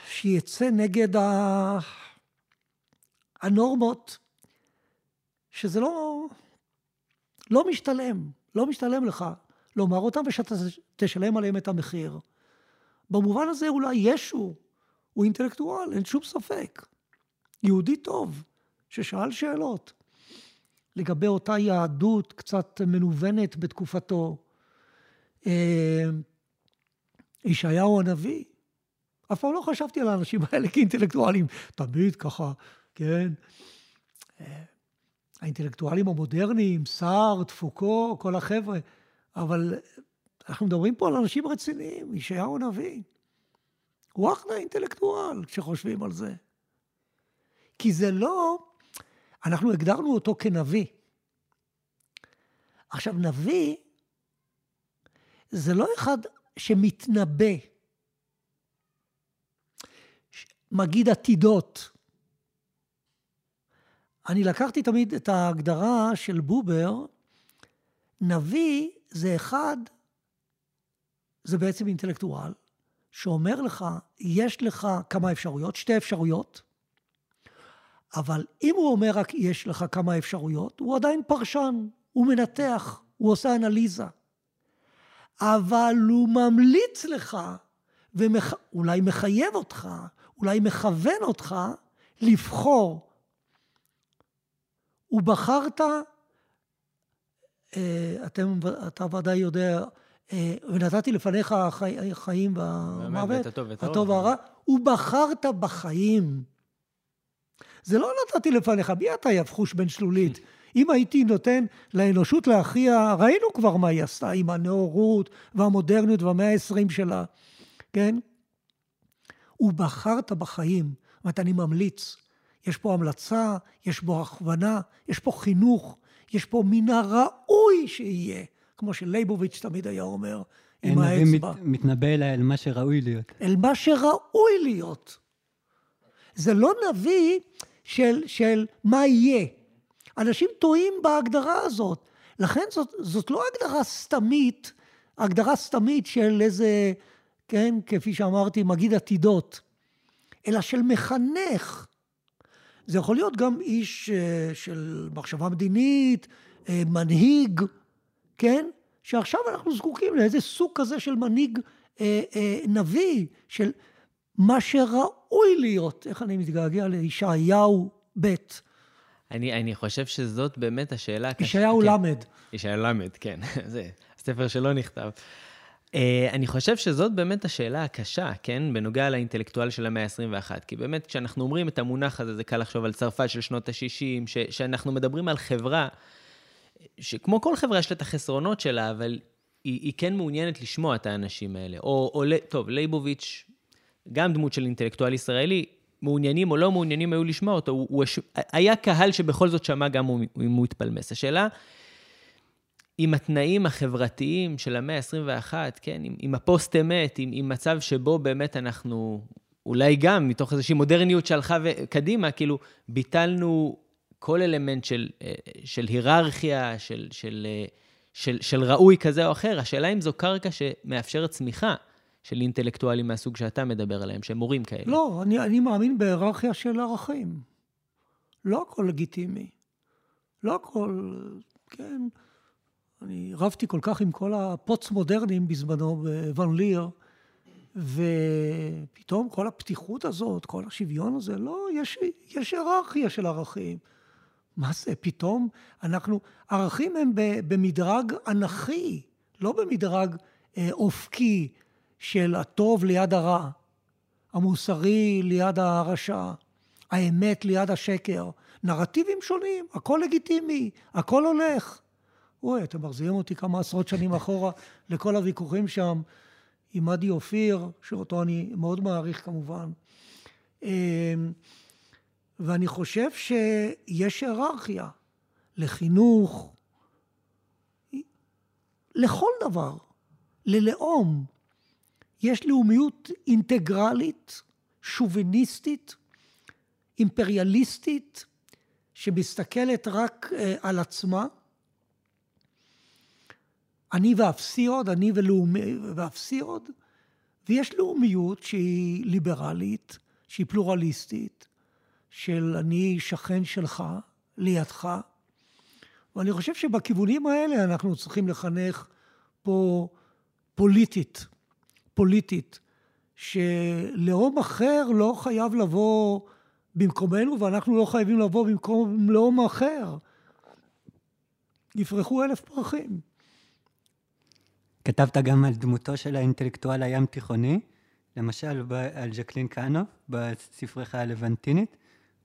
שיצא נגד ה... הנורמות, שזה לא... לא משתלם, לא משתלם לך לומר אותם ושאתה תשלם עליהם את המחיר. במובן הזה אולי ישו הוא אינטלקטואל, אין שום ספק. יהודי טוב, ששאל שאלות לגבי אותה יהדות קצת מנוונת בתקופתו. אה, ישעיהו הנביא, אף פעם לא חשבתי על האנשים האלה כאינטלקטואלים, תמיד ככה, כן. האינטלקטואלים המודרניים, סארט, פוקו, כל החבר'ה, אבל אנחנו מדברים פה על אנשים רציניים, ישעיהו הנביא. הוא אחלה אינטלקטואל כשחושבים על זה. כי זה לא, אנחנו הגדרנו אותו כנביא. עכשיו, נביא זה לא אחד שמתנבא, מגיד עתידות. אני לקחתי תמיד את ההגדרה של בובר, נביא זה אחד, זה בעצם אינטלקטואל, שאומר לך, יש לך כמה אפשרויות, שתי אפשרויות, אבל אם הוא אומר רק יש לך כמה אפשרויות, הוא עדיין פרשן, הוא מנתח, הוא עושה אנליזה. אבל הוא ממליץ לך, ואולי ומח... מחייב אותך, אולי מכוון אותך, לבחור ובחרת, אה, אתם, אתה ודאי יודע, אה, ונתתי לפניך חיים והמוות, הטוב והרע, ובחרת בחיים. זה לא נתתי לפניך, מי אתה יבחוש בן שלולית? <laughs> אם הייתי נותן לאנושות להכריע, ראינו כבר מה היא עשתה עם הנאורות והמודרניות והמאה העשרים שלה, כן? ובחרת בחיים, זאת אומרת, אני ממליץ, יש פה המלצה, יש פה הכוונה, יש פה חינוך, יש פה מן הראוי שיהיה, כמו שלייבוביץ' תמיד היה אומר, עם האצבע. מת, מתנבא אליי אל מה שראוי להיות. אל מה שראוי להיות. זה לא נביא של, של מה יהיה. אנשים טועים בהגדרה הזאת. לכן זאת, זאת לא הגדרה סתמית, הגדרה סתמית של איזה, כן, כפי שאמרתי, מגיד עתידות, אלא של מחנך. זה יכול להיות גם איש אה, של מחשבה מדינית, אה, מנהיג, כן? שעכשיו אנחנו זקוקים לאיזה סוג כזה של מנהיג אה, נביא, של מה שראוי להיות. איך אני מתגעגע לישעיהו ב'. אני, אני חושב שזאת באמת השאלה. ישעיהו כן. למד. ישעיהו למד, כן. <laughs> זה ספר שלא נכתב. Uh, אני חושב שזאת באמת השאלה הקשה, כן? בנוגע לאינטלקטואל של המאה ה-21. כי באמת, כשאנחנו אומרים את המונח הזה, זה קל לחשוב על צרפת של שנות ה-60, ש- שאנחנו מדברים על חברה, שכמו כל חברה יש לה את החסרונות שלה, אבל היא, היא כן מעוניינת לשמוע את האנשים האלה. או, או טוב, לייבוביץ', גם דמות של אינטלקטואל ישראלי, מעוניינים או לא מעוניינים היו לשמוע אותו, הוא, הוא היה קהל שבכל זאת שמע גם אם הוא התפלמס. השאלה, עם התנאים החברתיים של המאה ה-21, כן, עם, עם הפוסט-אמת, עם, עם מצב שבו באמת אנחנו, אולי גם מתוך איזושהי מודרניות שהלכה קדימה, כאילו, ביטלנו כל אלמנט של, של היררכיה, של, של, של, של ראוי כזה או אחר. השאלה אם זו קרקע שמאפשרת צמיחה. של אינטלקטואלים מהסוג שאתה מדבר עליהם, שהם מורים כאלה. לא, אני, אני מאמין בהיררכיה של ערכים. לא הכל לגיטימי. לא הכל, כן. אני רבתי כל כך עם כל הפוסט-מודרניים בזמנו בוון ליר, ופתאום כל הפתיחות הזאת, כל השוויון הזה, לא, יש, יש היררכיה של ערכים. מה זה, פתאום אנחנו, ערכים הם במדרג אנכי, לא במדרג אה, אופקי של הטוב ליד הרע, המוסרי ליד הרשע, האמת ליד השקר. נרטיבים שונים, הכל לגיטימי, הכל הולך. אוי, אתם מחזירים אותי כמה עשרות שנים אחורה לכל הוויכוחים שם עם עדי אופיר, שאותו אני מאוד מעריך כמובן. אמ, ואני חושב שיש היררכיה לחינוך, לכל דבר, ללאום. יש לאומיות אינטגרלית, שוביניסטית, אימפריאליסטית, שמסתכלת רק אה, על עצמה. אני ואפסי עוד, אני ולאומי ואפסי עוד, ויש לאומיות שהיא ליברלית, שהיא פלורליסטית, של אני שכן שלך, לידך. ואני חושב שבכיוונים האלה אנחנו צריכים לחנך פה פוליטית, פוליטית, שלאום אחר לא חייב לבוא במקומנו ואנחנו לא חייבים לבוא במקום לאום אחר. יפרחו אלף פרחים. כתבת גם על דמותו של האינטלקטואל הים תיכוני, למשל על ז'קלין קאנו בספרך הלבנטינית,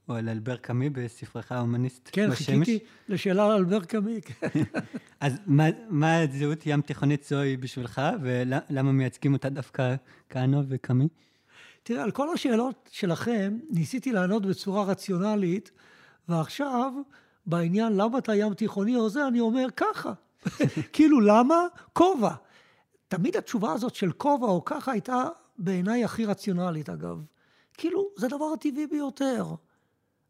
או על אלבר קאמי בספרך ההומניסט כן, בשמש. כן, חיכיתי לשאלה על אלבר קאמי. כן. <laughs> אז מה, מה הזהות ים תיכונית זוהי בשבילך, ולמה מייצגים אותה דווקא קאנו וקאמי? תראה, על כל השאלות שלכם ניסיתי לענות בצורה רציונלית, ועכשיו, בעניין למה אתה ים תיכוני או זה, אני אומר ככה. <laughs> כאילו, למה? כובע. תמיד התשובה הזאת של כובע או ככה הייתה בעיניי הכי רציונלית, אגב. כאילו, זה הדבר הטבעי ביותר.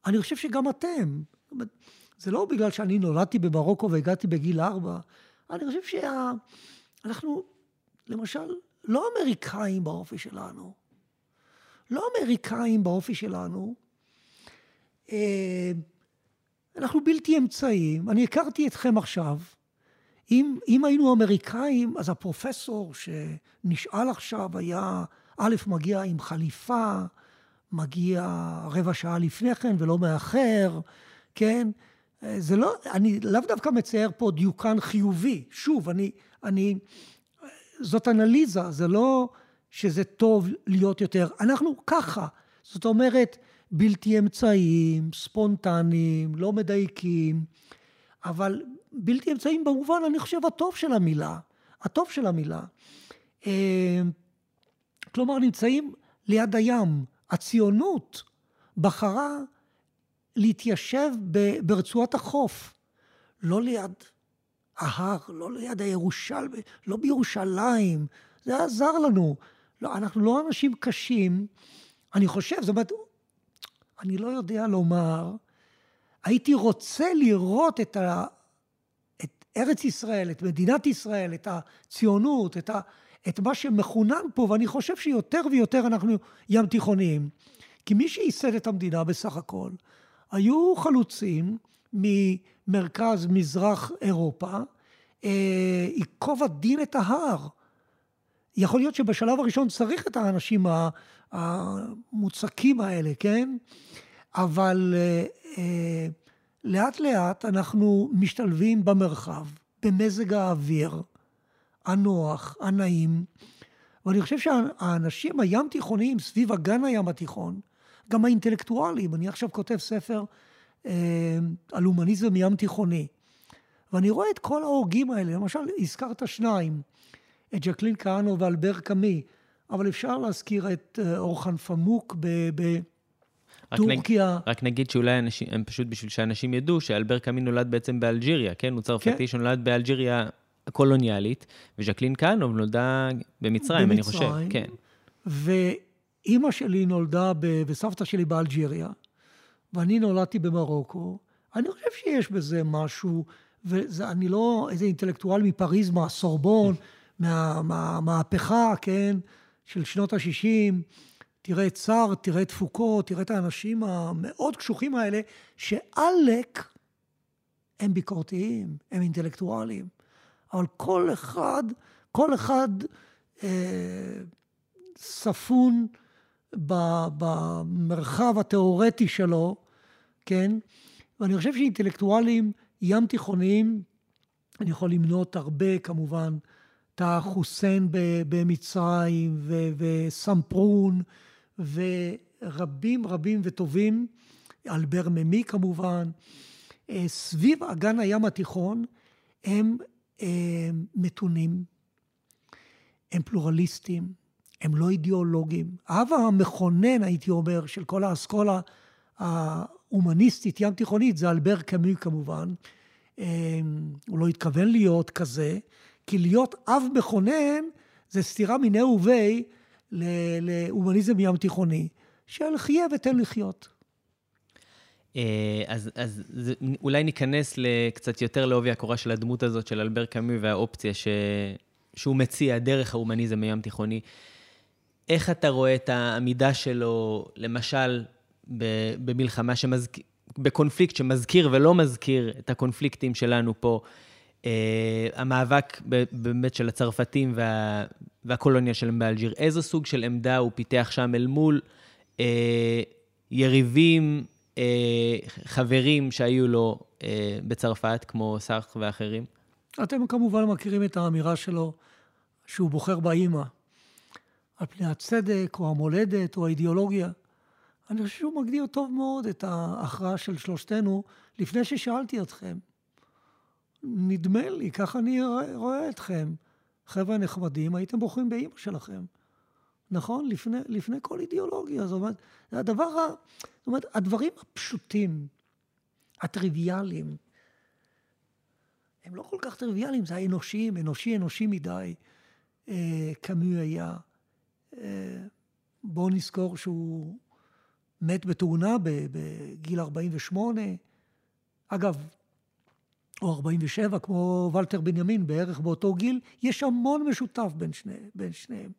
אני חושב שגם אתם. זה לא בגלל שאני נולדתי במרוקו והגעתי בגיל ארבע. אני חושב שאנחנו, שה... למשל, לא אמריקאים באופי שלנו. לא אמריקאים באופי שלנו. אה, אנחנו בלתי אמצעיים. אני הכרתי אתכם עכשיו. אם, אם היינו אמריקאים, אז הפרופסור שנשאל עכשיו היה, א', מגיע עם חליפה, מגיע רבע שעה לפני כן ולא מאחר, כן? זה לא, אני לאו דווקא מצייר פה דיוקן חיובי. שוב, אני, אני, זאת אנליזה, זה לא שזה טוב להיות יותר. אנחנו ככה. זאת אומרת, בלתי אמצעיים, ספונטניים, לא מדייקים, אבל בלתי אמצעיים במובן, אני חושב, הטוב של המילה. הטוב של המילה. אה, כלומר, נמצאים ליד הים. הציונות בחרה להתיישב ברצועת החוף, לא ליד ההר, לא ליד הירושלמי, לא בירושלים. זה עזר לנו. לא, אנחנו לא אנשים קשים. אני חושב, זאת אומרת, אני לא יודע לומר, הייתי רוצה לראות את, ה, את, ארץ ישראל, את מדינת ישראל, את הציונות, את, ה, את מה שמכונן פה, ואני חושב שיותר ויותר אנחנו ים תיכוניים. כי מי שייסד את המדינה בסך הכל, היו חלוצים ממרכז מזרח אירופה, אה, ייקוב הדין את ההר. יכול להיות שבשלב הראשון צריך את האנשים המוצקים האלה, כן? אבל אה, אה, לאט לאט אנחנו משתלבים במרחב, במזג האוויר הנוח, הנעים, ואני חושב שהאנשים הים תיכוניים סביב אגן הים התיכון, גם האינטלקטואלים, אני עכשיו כותב ספר אה, על הומניזם ים תיכוני, ואני רואה את כל ההוגים האלה, למשל הזכרת שניים, את ג'קלין כהנו ואלבר קאמי, אבל אפשר להזכיר את אה, אורחן פמוק בטורקיה. רק, רק נגיד שאולי אנשים, הם פשוט בשביל שאנשים ידעו שאלבר קאמי נולד בעצם באלג'יריה, כן? הוא צרפתי כן. שנולד באלג'יריה הקולוניאלית, וז'קלין כהנו נולדה במצרים, אני חושב, כן. ואימא שלי נולדה, ב... וסבתא שלי באלג'יריה, ואני נולדתי במרוקו. אני חושב שיש בזה משהו, ואני לא איזה אינטלקטואל מפריז, מהסורבון, מהמהפכה, מה, כן, של שנות ה-60. תראה את סאר, תראה את פוקו, תראה את האנשים המאוד קשוחים האלה, שעלק הם ביקורתיים, הם אינטלקטואלים. אבל כל אחד, כל אחד אה, ספון במרחב התיאורטי שלו, כן? ואני חושב שאינטלקטואלים ים תיכוניים, אני יכול למנות הרבה כמובן, טאה חוסיין במצרים, וסמפרון, ורבים רבים וטובים, אלבר ממי כמובן, אה, סביב אגן הים התיכון, הם הם מתונים, הם פלורליסטים, הם לא אידיאולוגים. האב המכונן, הייתי אומר, של כל האסכולה ההומניסטית, ים תיכונית, זה אלבר קאמי כמובן. הוא לא התכוון להיות כזה, כי להיות אב מכונן זה סתירה מיניה וביה להומניזם ים תיכוני, של חיה ותן לחיות. אה, אז, אז זה, אולי ניכנס קצת יותר לעובי הקורה של הדמות הזאת של אלבר קאמי והאופציה ש, שהוא מציע דרך ההומניזם הים תיכוני. איך אתה רואה את העמידה שלו, למשל, במלחמה שמזכיר, בקונפליקט שמזכיר ולא מזכיר את הקונפליקטים שלנו פה, המאבק באמת של הצרפתים וה, והקולוניה שלהם באלג'יר, איזה סוג של עמדה הוא פיתח שם אל מול uh, יריבים אה, חברים שהיו לו אה, בצרפת, כמו סארח ואחרים? אתם כמובן מכירים את האמירה שלו שהוא בוחר באימא, על פני הצדק, או המולדת, או האידיאולוגיה. אני חושב שהוא מגדיר טוב מאוד את ההכרעה של שלושתנו, לפני ששאלתי אתכם. נדמה לי, ככה אני רואה אתכם. חבר'ה נחמדים, הייתם בוחרים באימא שלכם. נכון? לפני, לפני כל אידיאולוגיה. זאת אומרת, הדבר, ה... זאת אומרת, הדברים הפשוטים, הטריוויאליים, הם לא כל כך טריוויאליים, זה האנושיים, אנושי אנושי מדי. אה, קאמי היה. אה, בואו נזכור שהוא מת בתאונה בגיל 48. אגב, או 47, כמו ולטר בנימין, בערך באותו גיל, יש המון משותף בין, שני, בין שניהם.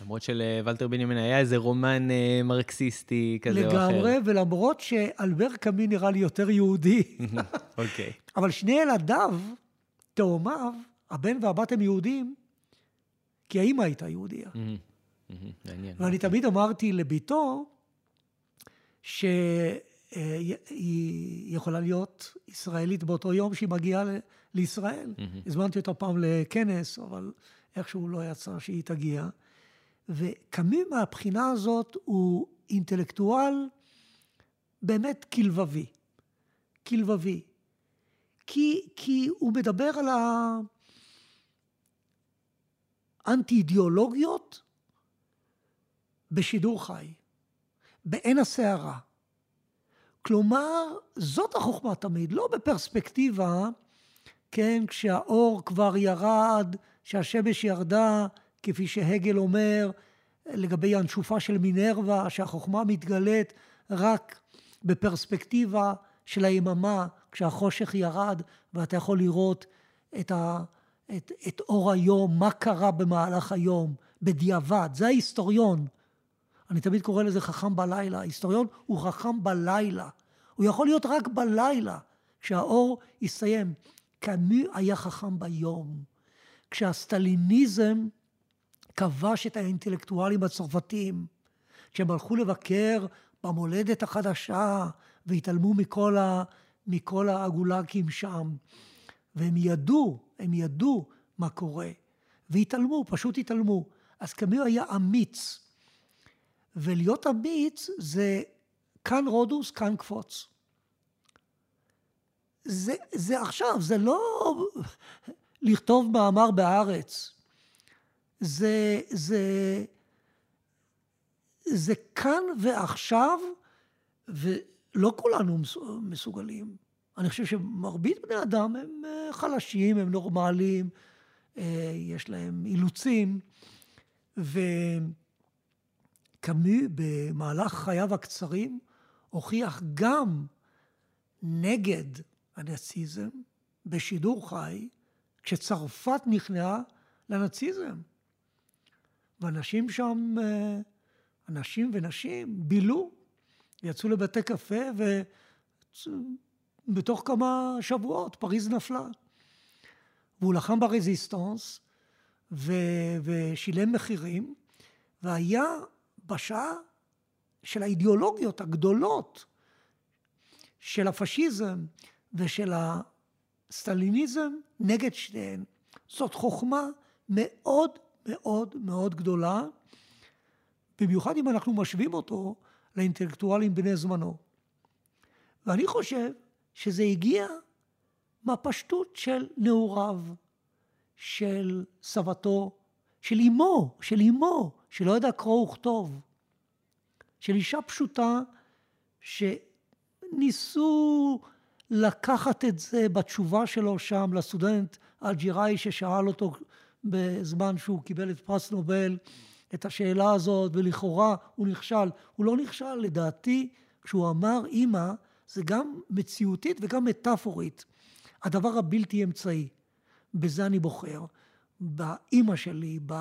למרות שלוולטר בנימין היה איזה רומן אה, מרקסיסטי כזה לגמרי, או אחר. לגמרי, ולמרות שאלבר קאמי נראה לי יותר יהודי. <laughs> אוקיי. okay. אבל שני ילדיו, תאומיו, הבן והבת הם יהודים, כי האימא הייתה יהודייה. מעניין. ואני תמיד אמרתי לביתו, שהיא יכולה להיות ישראלית באותו יום שהיא מגיעה לישראל. הזמנתי אותה פעם לכנס, אבל איכשהו לא יצא שהיא תגיע. וקאמי מהבחינה הזאת הוא אינטלקטואל באמת כלבבי. כלבבי. כי, כי הוא מדבר על האנטי-אידיאולוגיות בשידור חי, בעין הסערה. כלומר, זאת החוכמה תמיד, לא בפרספקטיבה, כן, כשהאור כבר ירד, שהשמש ירדה, כפי שהגל אומר לגבי הנשופה של מינרווה, שהחוכמה מתגלית רק בפרספקטיבה של היממה, כשהחושך ירד ואתה יכול לראות את, ה, את, את אור היום, מה קרה במהלך היום, בדיעבד. זה ההיסטוריון. אני תמיד קורא לזה חכם בלילה. ההיסטוריון הוא חכם בלילה. הוא יכול להיות רק בלילה, כשהאור יסתיים. קאמי היה חכם ביום. כשהסטליניזם כבש את האינטלקטואלים הצרפתים, כשהם הלכו לבקר במולדת החדשה והתעלמו מכל, ה, מכל הגולאגים שם, והם ידעו, הם ידעו מה קורה, והתעלמו, פשוט התעלמו. אז קאמי היה אמיץ. ולהיות אמיץ זה כאן רודוס, כאן קפוץ. זה, זה עכשיו, זה לא לכתוב מאמר בהארץ. זה, זה, זה כאן ועכשיו, ולא כולנו מסוגלים. אני חושב שמרבית בני אדם הם אה, חלשים, הם נורמליים, אה, יש להם אילוצים, וקאמי במהלך חייו הקצרים הוכיח גם נגד הנאציזם בשידור חי, כשצרפת נכנעה לנאציזם. ואנשים שם, אה, אנשים ונשים, בילו, יצאו לבתי קפה, ובתוך כמה שבועות פריז נפלה. והוא לחם ברזיסטנס, ו... ושילם מחירים, והיה בשעה של האידיאולוגיות הגדולות של הפשיזם ושל הסטליניזם נגד שניהם. זאת חוכמה מאוד מאוד מאוד גדולה, במיוחד אם אנחנו משווים אותו לאינטלקטואלים בני זמנו. ואני חושב שזה הגיע מהפשטות של נעוריו, של סבתו, של אמו, של אמו, שלא ידע קרוא וכתוב, של אישה פשוטה שניסו לקחת את זה בתשובה שלו שם לסטודנט אלג'יראי ששאל אותו בזמן שהוא קיבל את פרס נובל את השאלה הזאת, ולכאורה הוא נכשל. הוא לא נכשל, לדעתי, כשהוא אמר אימא, זה גם מציאותית וגם מטאפורית. הדבר הבלתי אמצעי. בזה אני בוחר. באימא שלי, ב,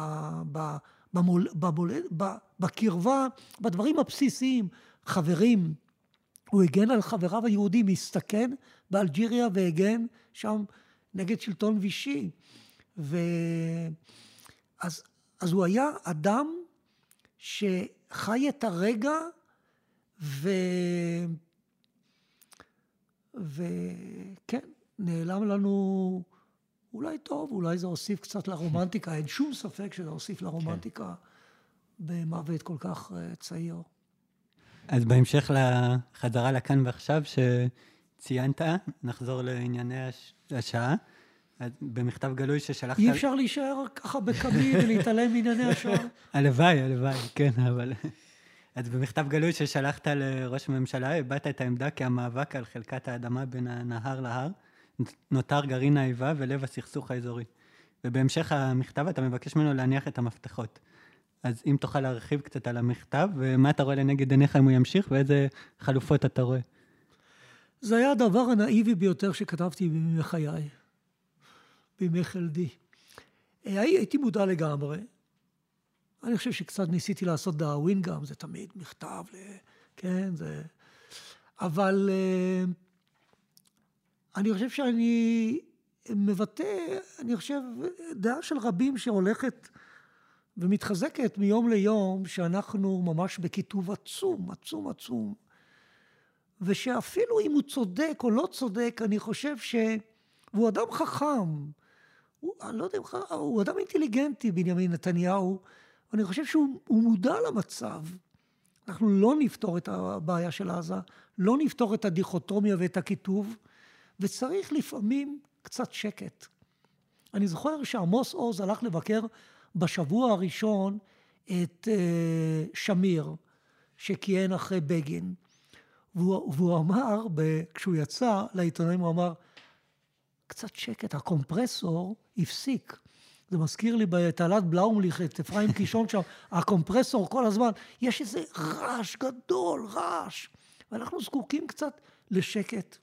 ב, במול, במול, בקרבה, בדברים הבסיסיים. חברים, הוא הגן על חבריו היהודים, הסתכן באלג'יריה והגן שם נגד שלטון וישי. ו... אז, אז הוא היה אדם שחי את הרגע ו... וכן, נעלם לנו אולי טוב, אולי זה הוסיף קצת לרומנטיקה, אין שום ספק שזה הוסיף לרומנטיקה כן. במוות כל כך uh, צעיר. אז בהמשך לחזרה לכאן ועכשיו שציינת, נחזור לענייני הש... השעה. במכתב גלוי ששלחת... אי אפשר להישאר ככה בקמי ולהתעלם מענייני השעה. <laughs> הלוואי, הלוואי, כן, אבל... <laughs> אז במכתב גלוי ששלחת לראש הממשלה, הבעת את העמדה כי המאבק על חלקת האדמה בין הנהר להר נותר גרעין האיבה ולב הסכסוך האזורי. ובהמשך המכתב אתה מבקש ממנו להניח את המפתחות. אז אם תוכל להרחיב קצת על המכתב, ומה אתה רואה לנגד עיניך אם הוא ימשיך, ואיזה חלופות אתה רואה. זה היה הדבר הנאיבי ביותר שכתבתי בימי חיי. בימי חלדי. אה, הייתי מודע לגמרי. אני חושב שקצת ניסיתי לעשות דאווין גם, זה תמיד מכתב. כן, זה... אבל אה, אני חושב שאני מבטא, אני חושב, דעה של רבים שהולכת ומתחזקת מיום ליום, שאנחנו ממש בקיטוב עצום, עצום, עצום. ושאפילו אם הוא צודק או לא צודק, אני חושב ש... והוא אדם חכם, הוא, אני לא יודע אם הוא אדם אינטליגנטי, בנימין נתניהו, ואני חושב שהוא מודע למצב. אנחנו לא נפתור את הבעיה של עזה, לא נפתור את הדיכוטומיה ואת הקיטוב, וצריך לפעמים קצת שקט. אני זוכר שעמוס עוז הלך לבקר בשבוע הראשון את אה, שמיר, שכיהן אחרי בגין, והוא, והוא אמר, כשהוא יצא לעיתונאים, הוא אמר, קצת שקט, הקומפרסור הפסיק. זה מזכיר לי בתעלת בלאומליך את אפרים קישון שם, <laughs> הקומפרסור כל הזמן, יש איזה רעש גדול, רעש. ואנחנו זקוקים קצת לשקט,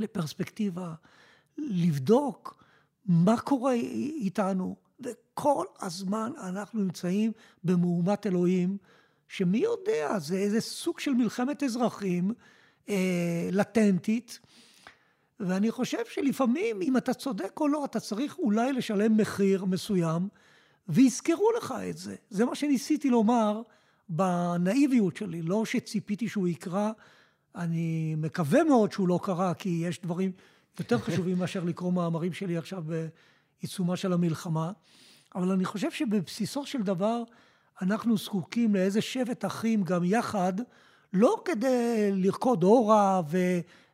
לפרספקטיבה, לבדוק מה קורה איתנו? וכל הזמן אנחנו נמצאים במהומת אלוהים, שמי יודע, זה איזה סוג של מלחמת אזרחים אה, לטנטית. ואני חושב שלפעמים, אם אתה צודק או לא, אתה צריך אולי לשלם מחיר מסוים, ויזכרו לך את זה. זה מה שניסיתי לומר בנאיביות שלי, לא שציפיתי שהוא יקרא, אני מקווה מאוד שהוא לא קרא, כי יש דברים יותר חשובים <laughs> מאשר לקרוא מאמרים שלי עכשיו בעיצומה של המלחמה. אבל אני חושב שבבסיסו של דבר אנחנו זקוקים לאיזה שבט אחים גם יחד, לא כדי לרקוד הורה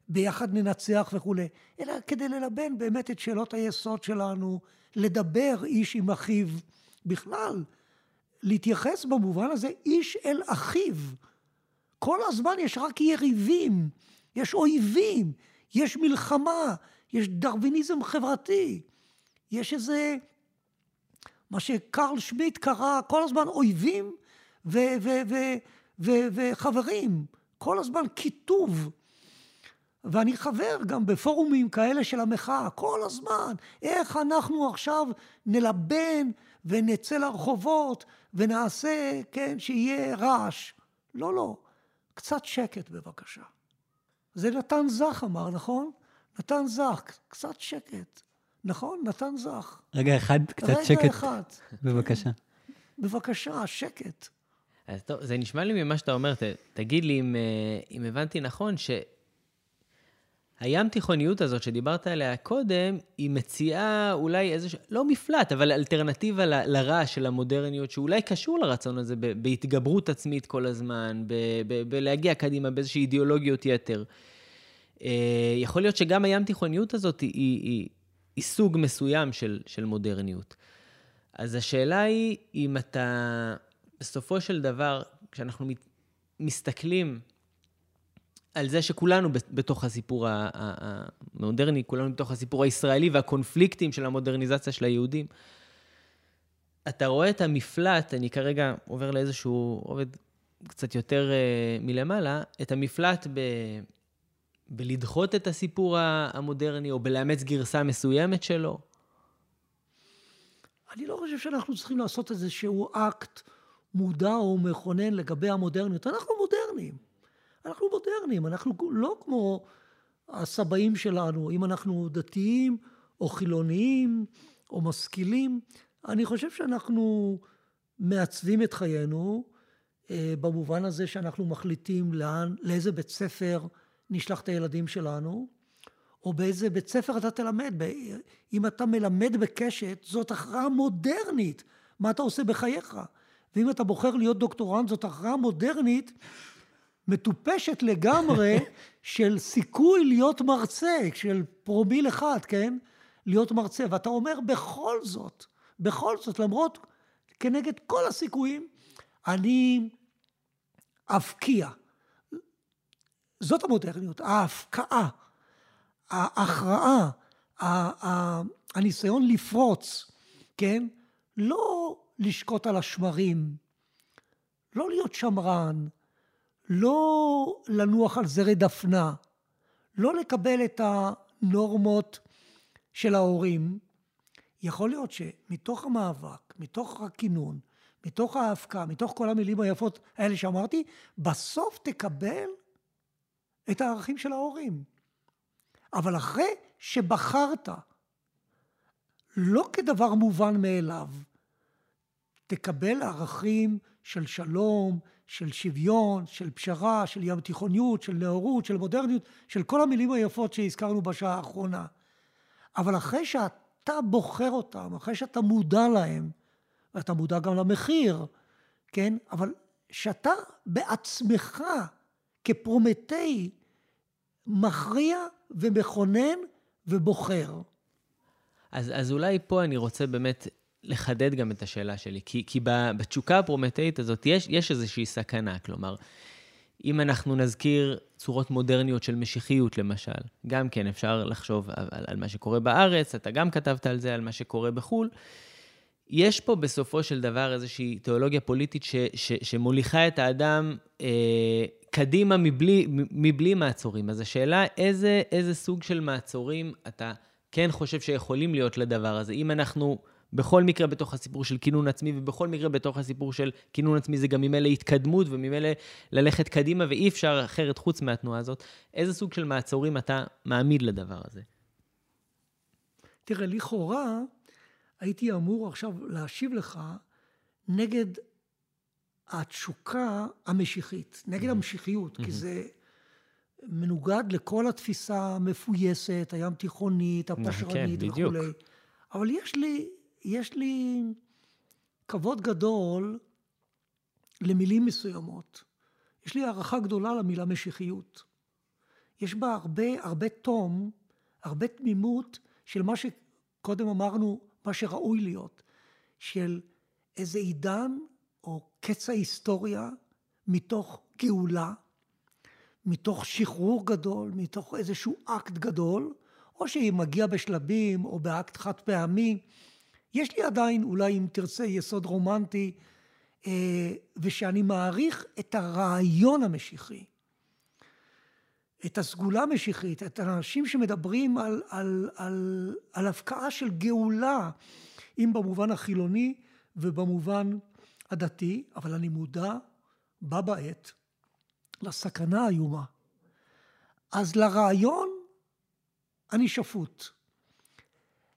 וביחד ננצח וכולי, אלא כדי ללבן באמת את שאלות היסוד שלנו, לדבר איש עם אחיו בכלל, להתייחס במובן הזה איש אל אחיו. כל הזמן יש רק יריבים, יש אויבים, יש מלחמה, יש דרוויניזם חברתי, יש איזה, מה שקרל שמיט קרא כל הזמן אויבים וחברים, כל הזמן קיטוב. ואני חבר גם בפורומים כאלה של המחאה, כל הזמן, איך אנחנו עכשיו נלבן ונצא לרחובות ונעשה, כן, שיהיה רעש. לא, לא, קצת שקט בבקשה. זה נתן זך אמר, נכון? נתן זך, קצת שקט. נכון? נתן זך. רגע אחד, קצת רגע שקט. רגע אחד. בבקשה. בבקשה, שקט. אז טוב, זה נשמע לי ממה שאתה אומר, ת, תגיד לי אם, אה, אם הבנתי נכון, שהים תיכוניות הזאת שדיברת עליה קודם, היא מציעה אולי איזשהו, לא מפלט, אבל אלטרנטיבה ל- לרעש של המודרניות, שאולי קשור לרצון הזה בהתגברות עצמית כל הזמן, בלהגיע קדימה באיזושהי אידיאולוגיות יתר. אה, יכול להיות שגם הים תיכוניות הזאת היא, היא, היא, היא סוג מסוים של, של מודרניות. אז השאלה היא, אם אתה, בסופו של דבר, כשאנחנו מסתכלים על זה שכולנו בתוך הסיפור המודרני, כולנו בתוך הסיפור הישראלי והקונפליקטים של המודרניזציה של היהודים, אתה רואה את המפלט, אני כרגע עובר לאיזשהו עובד קצת יותר uh, מלמעלה, את המפלט ב... בלדחות את הסיפור המודרני, או בלאמץ גרסה מסוימת שלו. אני לא חושב שאנחנו צריכים לעשות איזשהו אקט מודע או מכונן לגבי המודרניות. אנחנו מודרניים. אנחנו מודרניים, אנחנו לא כמו הסבאים שלנו, אם אנחנו דתיים או חילוניים או משכילים. אני חושב שאנחנו מעצבים את חיינו אה, במובן הזה שאנחנו מחליטים לאן, לאיזה בית ספר נשלח את הילדים שלנו, או באיזה בית ספר אתה תלמד. אם אתה מלמד בקשת, זאת הכרעה מודרנית, מה אתה עושה בחייך. ואם אתה בוחר להיות דוקטורנט, זאת הכרעה מודרנית, מטופשת לגמרי, <laughs> של סיכוי להיות מרצה, של פרומיל אחד, כן? להיות מרצה. ואתה אומר, בכל זאת, בכל זאת, למרות, כנגד כל הסיכויים, אני אבקיע. זאת המודרניות, ההפקעה, ההכרעה, הניסיון לפרוץ, כן? לא לשקוט על השמרים, לא להיות שמרן, לא לנוח על זרי דפנה, לא לקבל את הנורמות של ההורים. יכול להיות שמתוך המאבק, מתוך הכינון, מתוך ההפקעה, מתוך כל המילים היפות האלה שאמרתי, בסוף תקבל את הערכים של ההורים. אבל אחרי שבחרת, לא כדבר מובן מאליו, תקבל ערכים של שלום, של שוויון, של פשרה, של ים תיכוניות, של נאורות, של מודרניות, של כל המילים היפות שהזכרנו בשעה האחרונה. אבל אחרי שאתה בוחר אותם, אחרי שאתה מודע להם, ואתה מודע גם למחיר, כן? אבל שאתה בעצמך, כפרומטאי, מכריע ומכונן ובוחר. אז, אז אולי פה אני רוצה באמת לחדד גם את השאלה שלי, כי, כי בתשוקה הפרומטאית הזאת יש, יש איזושהי סכנה, כלומר, אם אנחנו נזכיר צורות מודרניות של משיחיות, למשל, גם כן אפשר לחשוב על, על, על מה שקורה בארץ, אתה גם כתבת על זה, על מה שקורה בחו"ל. יש פה בסופו של דבר איזושהי תיאולוגיה פוליטית ש, ש, שמוליכה את האדם אה, קדימה מבלי, מבלי מעצורים. אז השאלה, איזה, איזה סוג של מעצורים אתה כן חושב שיכולים להיות לדבר הזה. אם אנחנו בכל מקרה בתוך הסיפור של כינון עצמי, ובכל מקרה בתוך הסיפור של כינון עצמי זה גם ממילא התקדמות, וממילא ללכת קדימה, ואי אפשר אחרת חוץ מהתנועה הזאת, איזה סוג של מעצורים אתה מעמיד לדבר הזה? תראה, לכאורה הייתי אמור עכשיו להשיב לך נגד התשוקה המשיחית, נגד המשיחיות, כי זה מנוגד לכל התפיסה המפויסת, הים תיכונית, הפשרנית כן, בדיוק. וכולי. אבל יש לי, יש לי כבוד גדול למילים מסוימות. יש לי הערכה גדולה למילה משיחיות. יש בה הרבה, הרבה תום, הרבה תמימות של מה שקודם אמרנו, מה שראוי להיות, של איזה עידן או קץ ההיסטוריה מתוך גאולה, מתוך שחרור גדול, מתוך איזשהו אקט גדול, או שהיא מגיעה בשלבים או באקט חד פעמי. יש לי עדיין, אולי אם תרצה, יסוד רומנטי, אה, ושאני מעריך את הרעיון המשיחי, את הסגולה המשיחית, את האנשים שמדברים על, על, על, על הפקעה של גאולה, אם במובן החילוני ובמובן הדתי, אבל אני מודע בה בעת לסכנה האיומה. אז לרעיון אני שפוט.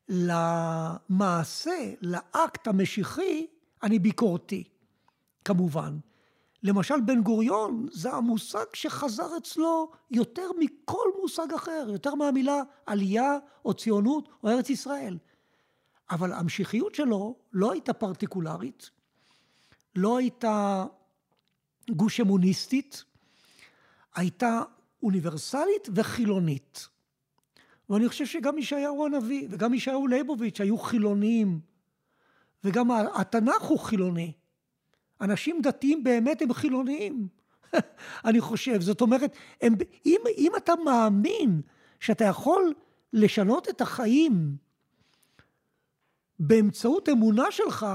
למעשה, לאקט המשיחי, אני ביקורתי, כמובן. למשל, בן גוריון זה המושג שחזר אצלו יותר מכל מושג אחר, יותר מהמילה עלייה או ציונות או ארץ ישראל. אבל המשיחיות שלו לא הייתה פרטיקולרית, לא הייתה גוש אמוניסטית, הייתה אוניברסלית וחילונית. ואני חושב שגם ישעיהו הנביא וגם ישעיהו ליבוביץ' היו חילוניים, וגם התנ"ך הוא חילוני. אנשים דתיים באמת הם חילוניים, <laughs> אני חושב. זאת אומרת, הם, אם, אם אתה מאמין שאתה יכול לשנות את החיים באמצעות אמונה שלך,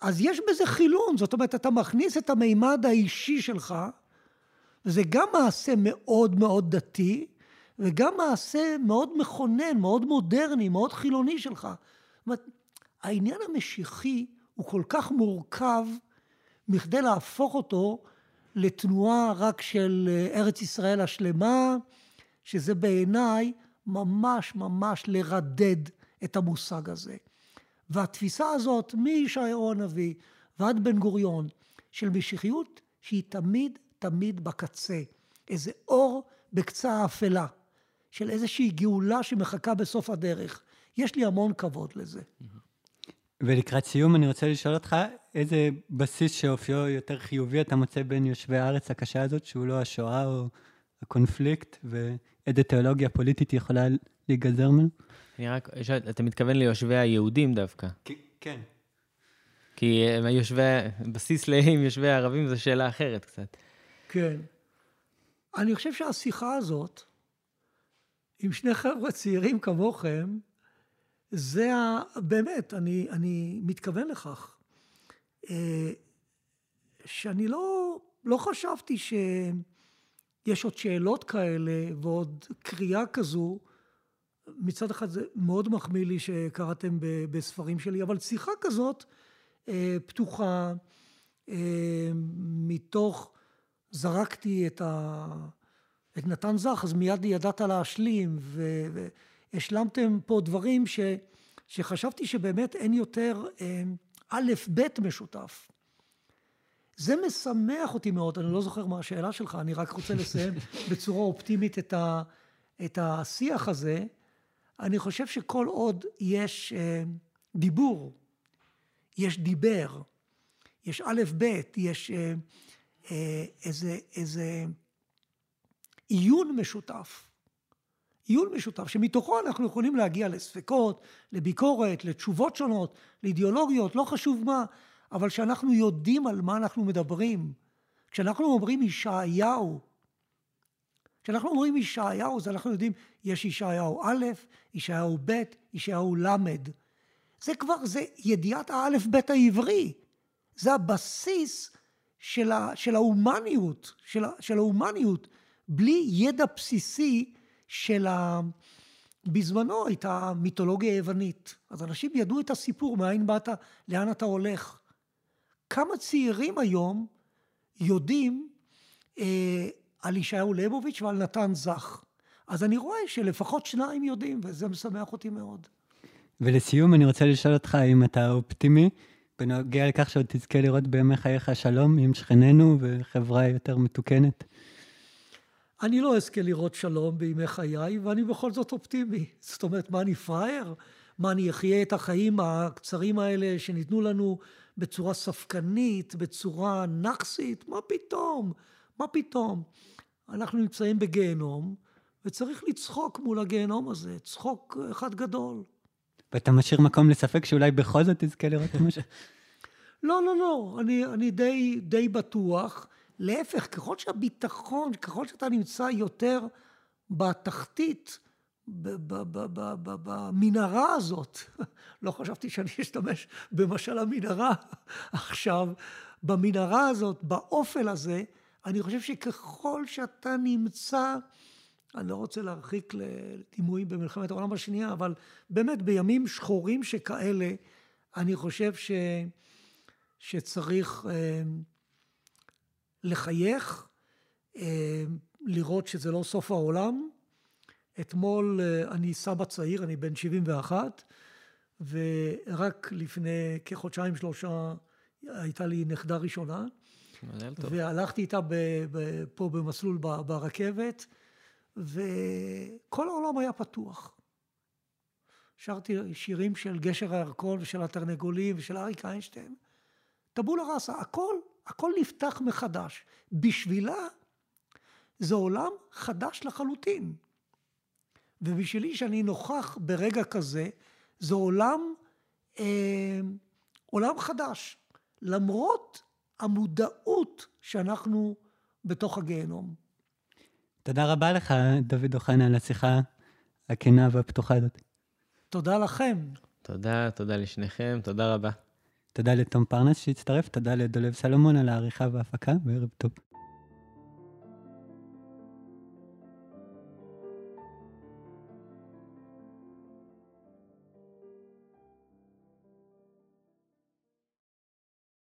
אז יש בזה חילון. זאת אומרת, אתה מכניס את המימד האישי שלך, וזה גם מעשה מאוד מאוד דתי, וגם מעשה מאוד מכונן, מאוד מודרני, מאוד חילוני שלך. זאת אומרת, העניין המשיחי הוא כל כך מורכב מכדי להפוך אותו לתנועה רק של אה, ארץ ישראל השלמה, שזה בעיניי ממש ממש לרדד את המושג הזה. והתפיסה הזאת, מישעיהו הנביא ועד בן גוריון, של משיחיות שהיא תמיד תמיד בקצה. איזה אור בקצה האפלה, של איזושהי גאולה שמחכה בסוף הדרך. יש לי המון כבוד לזה. ולקראת סיום אני רוצה לשאול אותך, איזה בסיס שאופיו יותר חיובי אתה מוצא בין יושבי הארץ הקשה הזאת, שהוא לא השואה או הקונפליקט, ואיזה תיאולוגיה פוליטית יכולה להיגזר ממנו? אני רק, אתה מתכוון ליושבי היהודים דווקא. כן. כי יושבי, בסיס עם יושבי הערבים זו שאלה אחרת קצת. כן. אני חושב שהשיחה הזאת, עם שני חבר'ה צעירים כמוכם, זה ה... באמת, אני, אני מתכוון לכך. אה, שאני לא, לא חשבתי שיש עוד שאלות כאלה ועוד קריאה כזו. מצד אחד זה מאוד מחמיא לי שקראתם בספרים שלי, אבל שיחה כזאת אה, פתוחה, אה, מתוך, זרקתי את, ה, את נתן זך, אז מיד ידעת להשלים, והשלמתם פה דברים ש, שחשבתי שבאמת אין יותר א', ב' משותף. זה משמח אותי מאוד, אני לא זוכר מה השאלה שלך, אני רק רוצה לסיים <laughs> בצורה אופטימית את, ה, את השיח הזה. אני חושב שכל עוד יש אה, דיבור, יש דיבר, יש א', ב', יש אה, אה, איזה, איזה עיון משותף, עיון משותף, שמתוכו אנחנו יכולים להגיע לספקות, לביקורת, לתשובות שונות, לאידיאולוגיות, לא חשוב מה, אבל שאנחנו יודעים על מה אנחנו מדברים. כשאנחנו אומרים ישעיהו, כשאנחנו אומרים ישעיהו, אז אנחנו יודעים, יש ישעיהו א', ישעיהו ב', ישעיהו ל'. זה כבר, זה ידיעת האלף בית העברי. זה הבסיס של, ה, של ההומניות, של, ה, של ההומניות. בלי ידע בסיסי של, ה, בזמנו הייתה מיתולוגיה יוונית. אז אנשים ידעו את הסיפור, מאין באת, לאן אתה הולך. כמה צעירים היום יודעים אה, על ישעיהו ליבוביץ' ועל נתן זך. אז אני רואה שלפחות שניים יודעים, וזה משמח אותי מאוד. ולסיום, אני רוצה לשאול אותך אם אתה אופטימי בנוגע לכך שעוד תזכה לראות בימי חייך שלום עם שכנינו וחברה יותר מתוקנת. אני לא אזכה לראות שלום בימי חיי, ואני בכל זאת אופטימי. זאת אומרת, מה אני פראייר? מה אני אחיה את החיים הקצרים האלה שניתנו לנו בצורה ספקנית, בצורה נאחסית? מה פתאום? מה פתאום? אנחנו נמצאים בגיהנום, וצריך לצחוק מול הגיהנום הזה, צחוק אחד גדול. ואתה משאיר מקום לספק שאולי בכל זאת תזכה לראות משהו? <laughs> לא, לא, לא, אני, אני די, די בטוח. להפך, ככל שהביטחון, ככל שאתה נמצא יותר בתחתית, במנהרה הזאת, <laughs> לא חשבתי שאני אשתמש במשל המנהרה <laughs> עכשיו, במנהרה הזאת, באופל הזה, אני חושב שככל שאתה נמצא, אני לא רוצה להרחיק לדימויים במלחמת העולם השנייה, אבל באמת בימים שחורים שכאלה, אני חושב ש, שצריך אה, לחייך, אה, לראות שזה לא סוף העולם. אתמול אה, אני סבא צעיר, אני בן 71, ורק לפני כחודשיים שלושה הייתה לי נכדה ראשונה. והלכתי איתה ב, ב, פה במסלול ב, ברכבת, וכל העולם היה פתוח. שרתי שירים של גשר הירקון ושל התרנגולים ושל אריק איינשטיין. טבולה ראסה, הכל, הכל נפתח מחדש. בשבילה זה עולם חדש לחלוטין. ובשבילי שאני נוכח ברגע כזה, זה עולם, אה, עולם חדש. למרות המודעות שאנחנו בתוך הגיהנום. תודה רבה לך, דוד אוחנה, על השיחה הכנה והפתוחה הזאת. תודה לכם. תודה, תודה לשניכם, תודה רבה. תודה לתום פרנס שהצטרף, תודה לדולב סלומון על העריכה וההפקה, וערב טוב.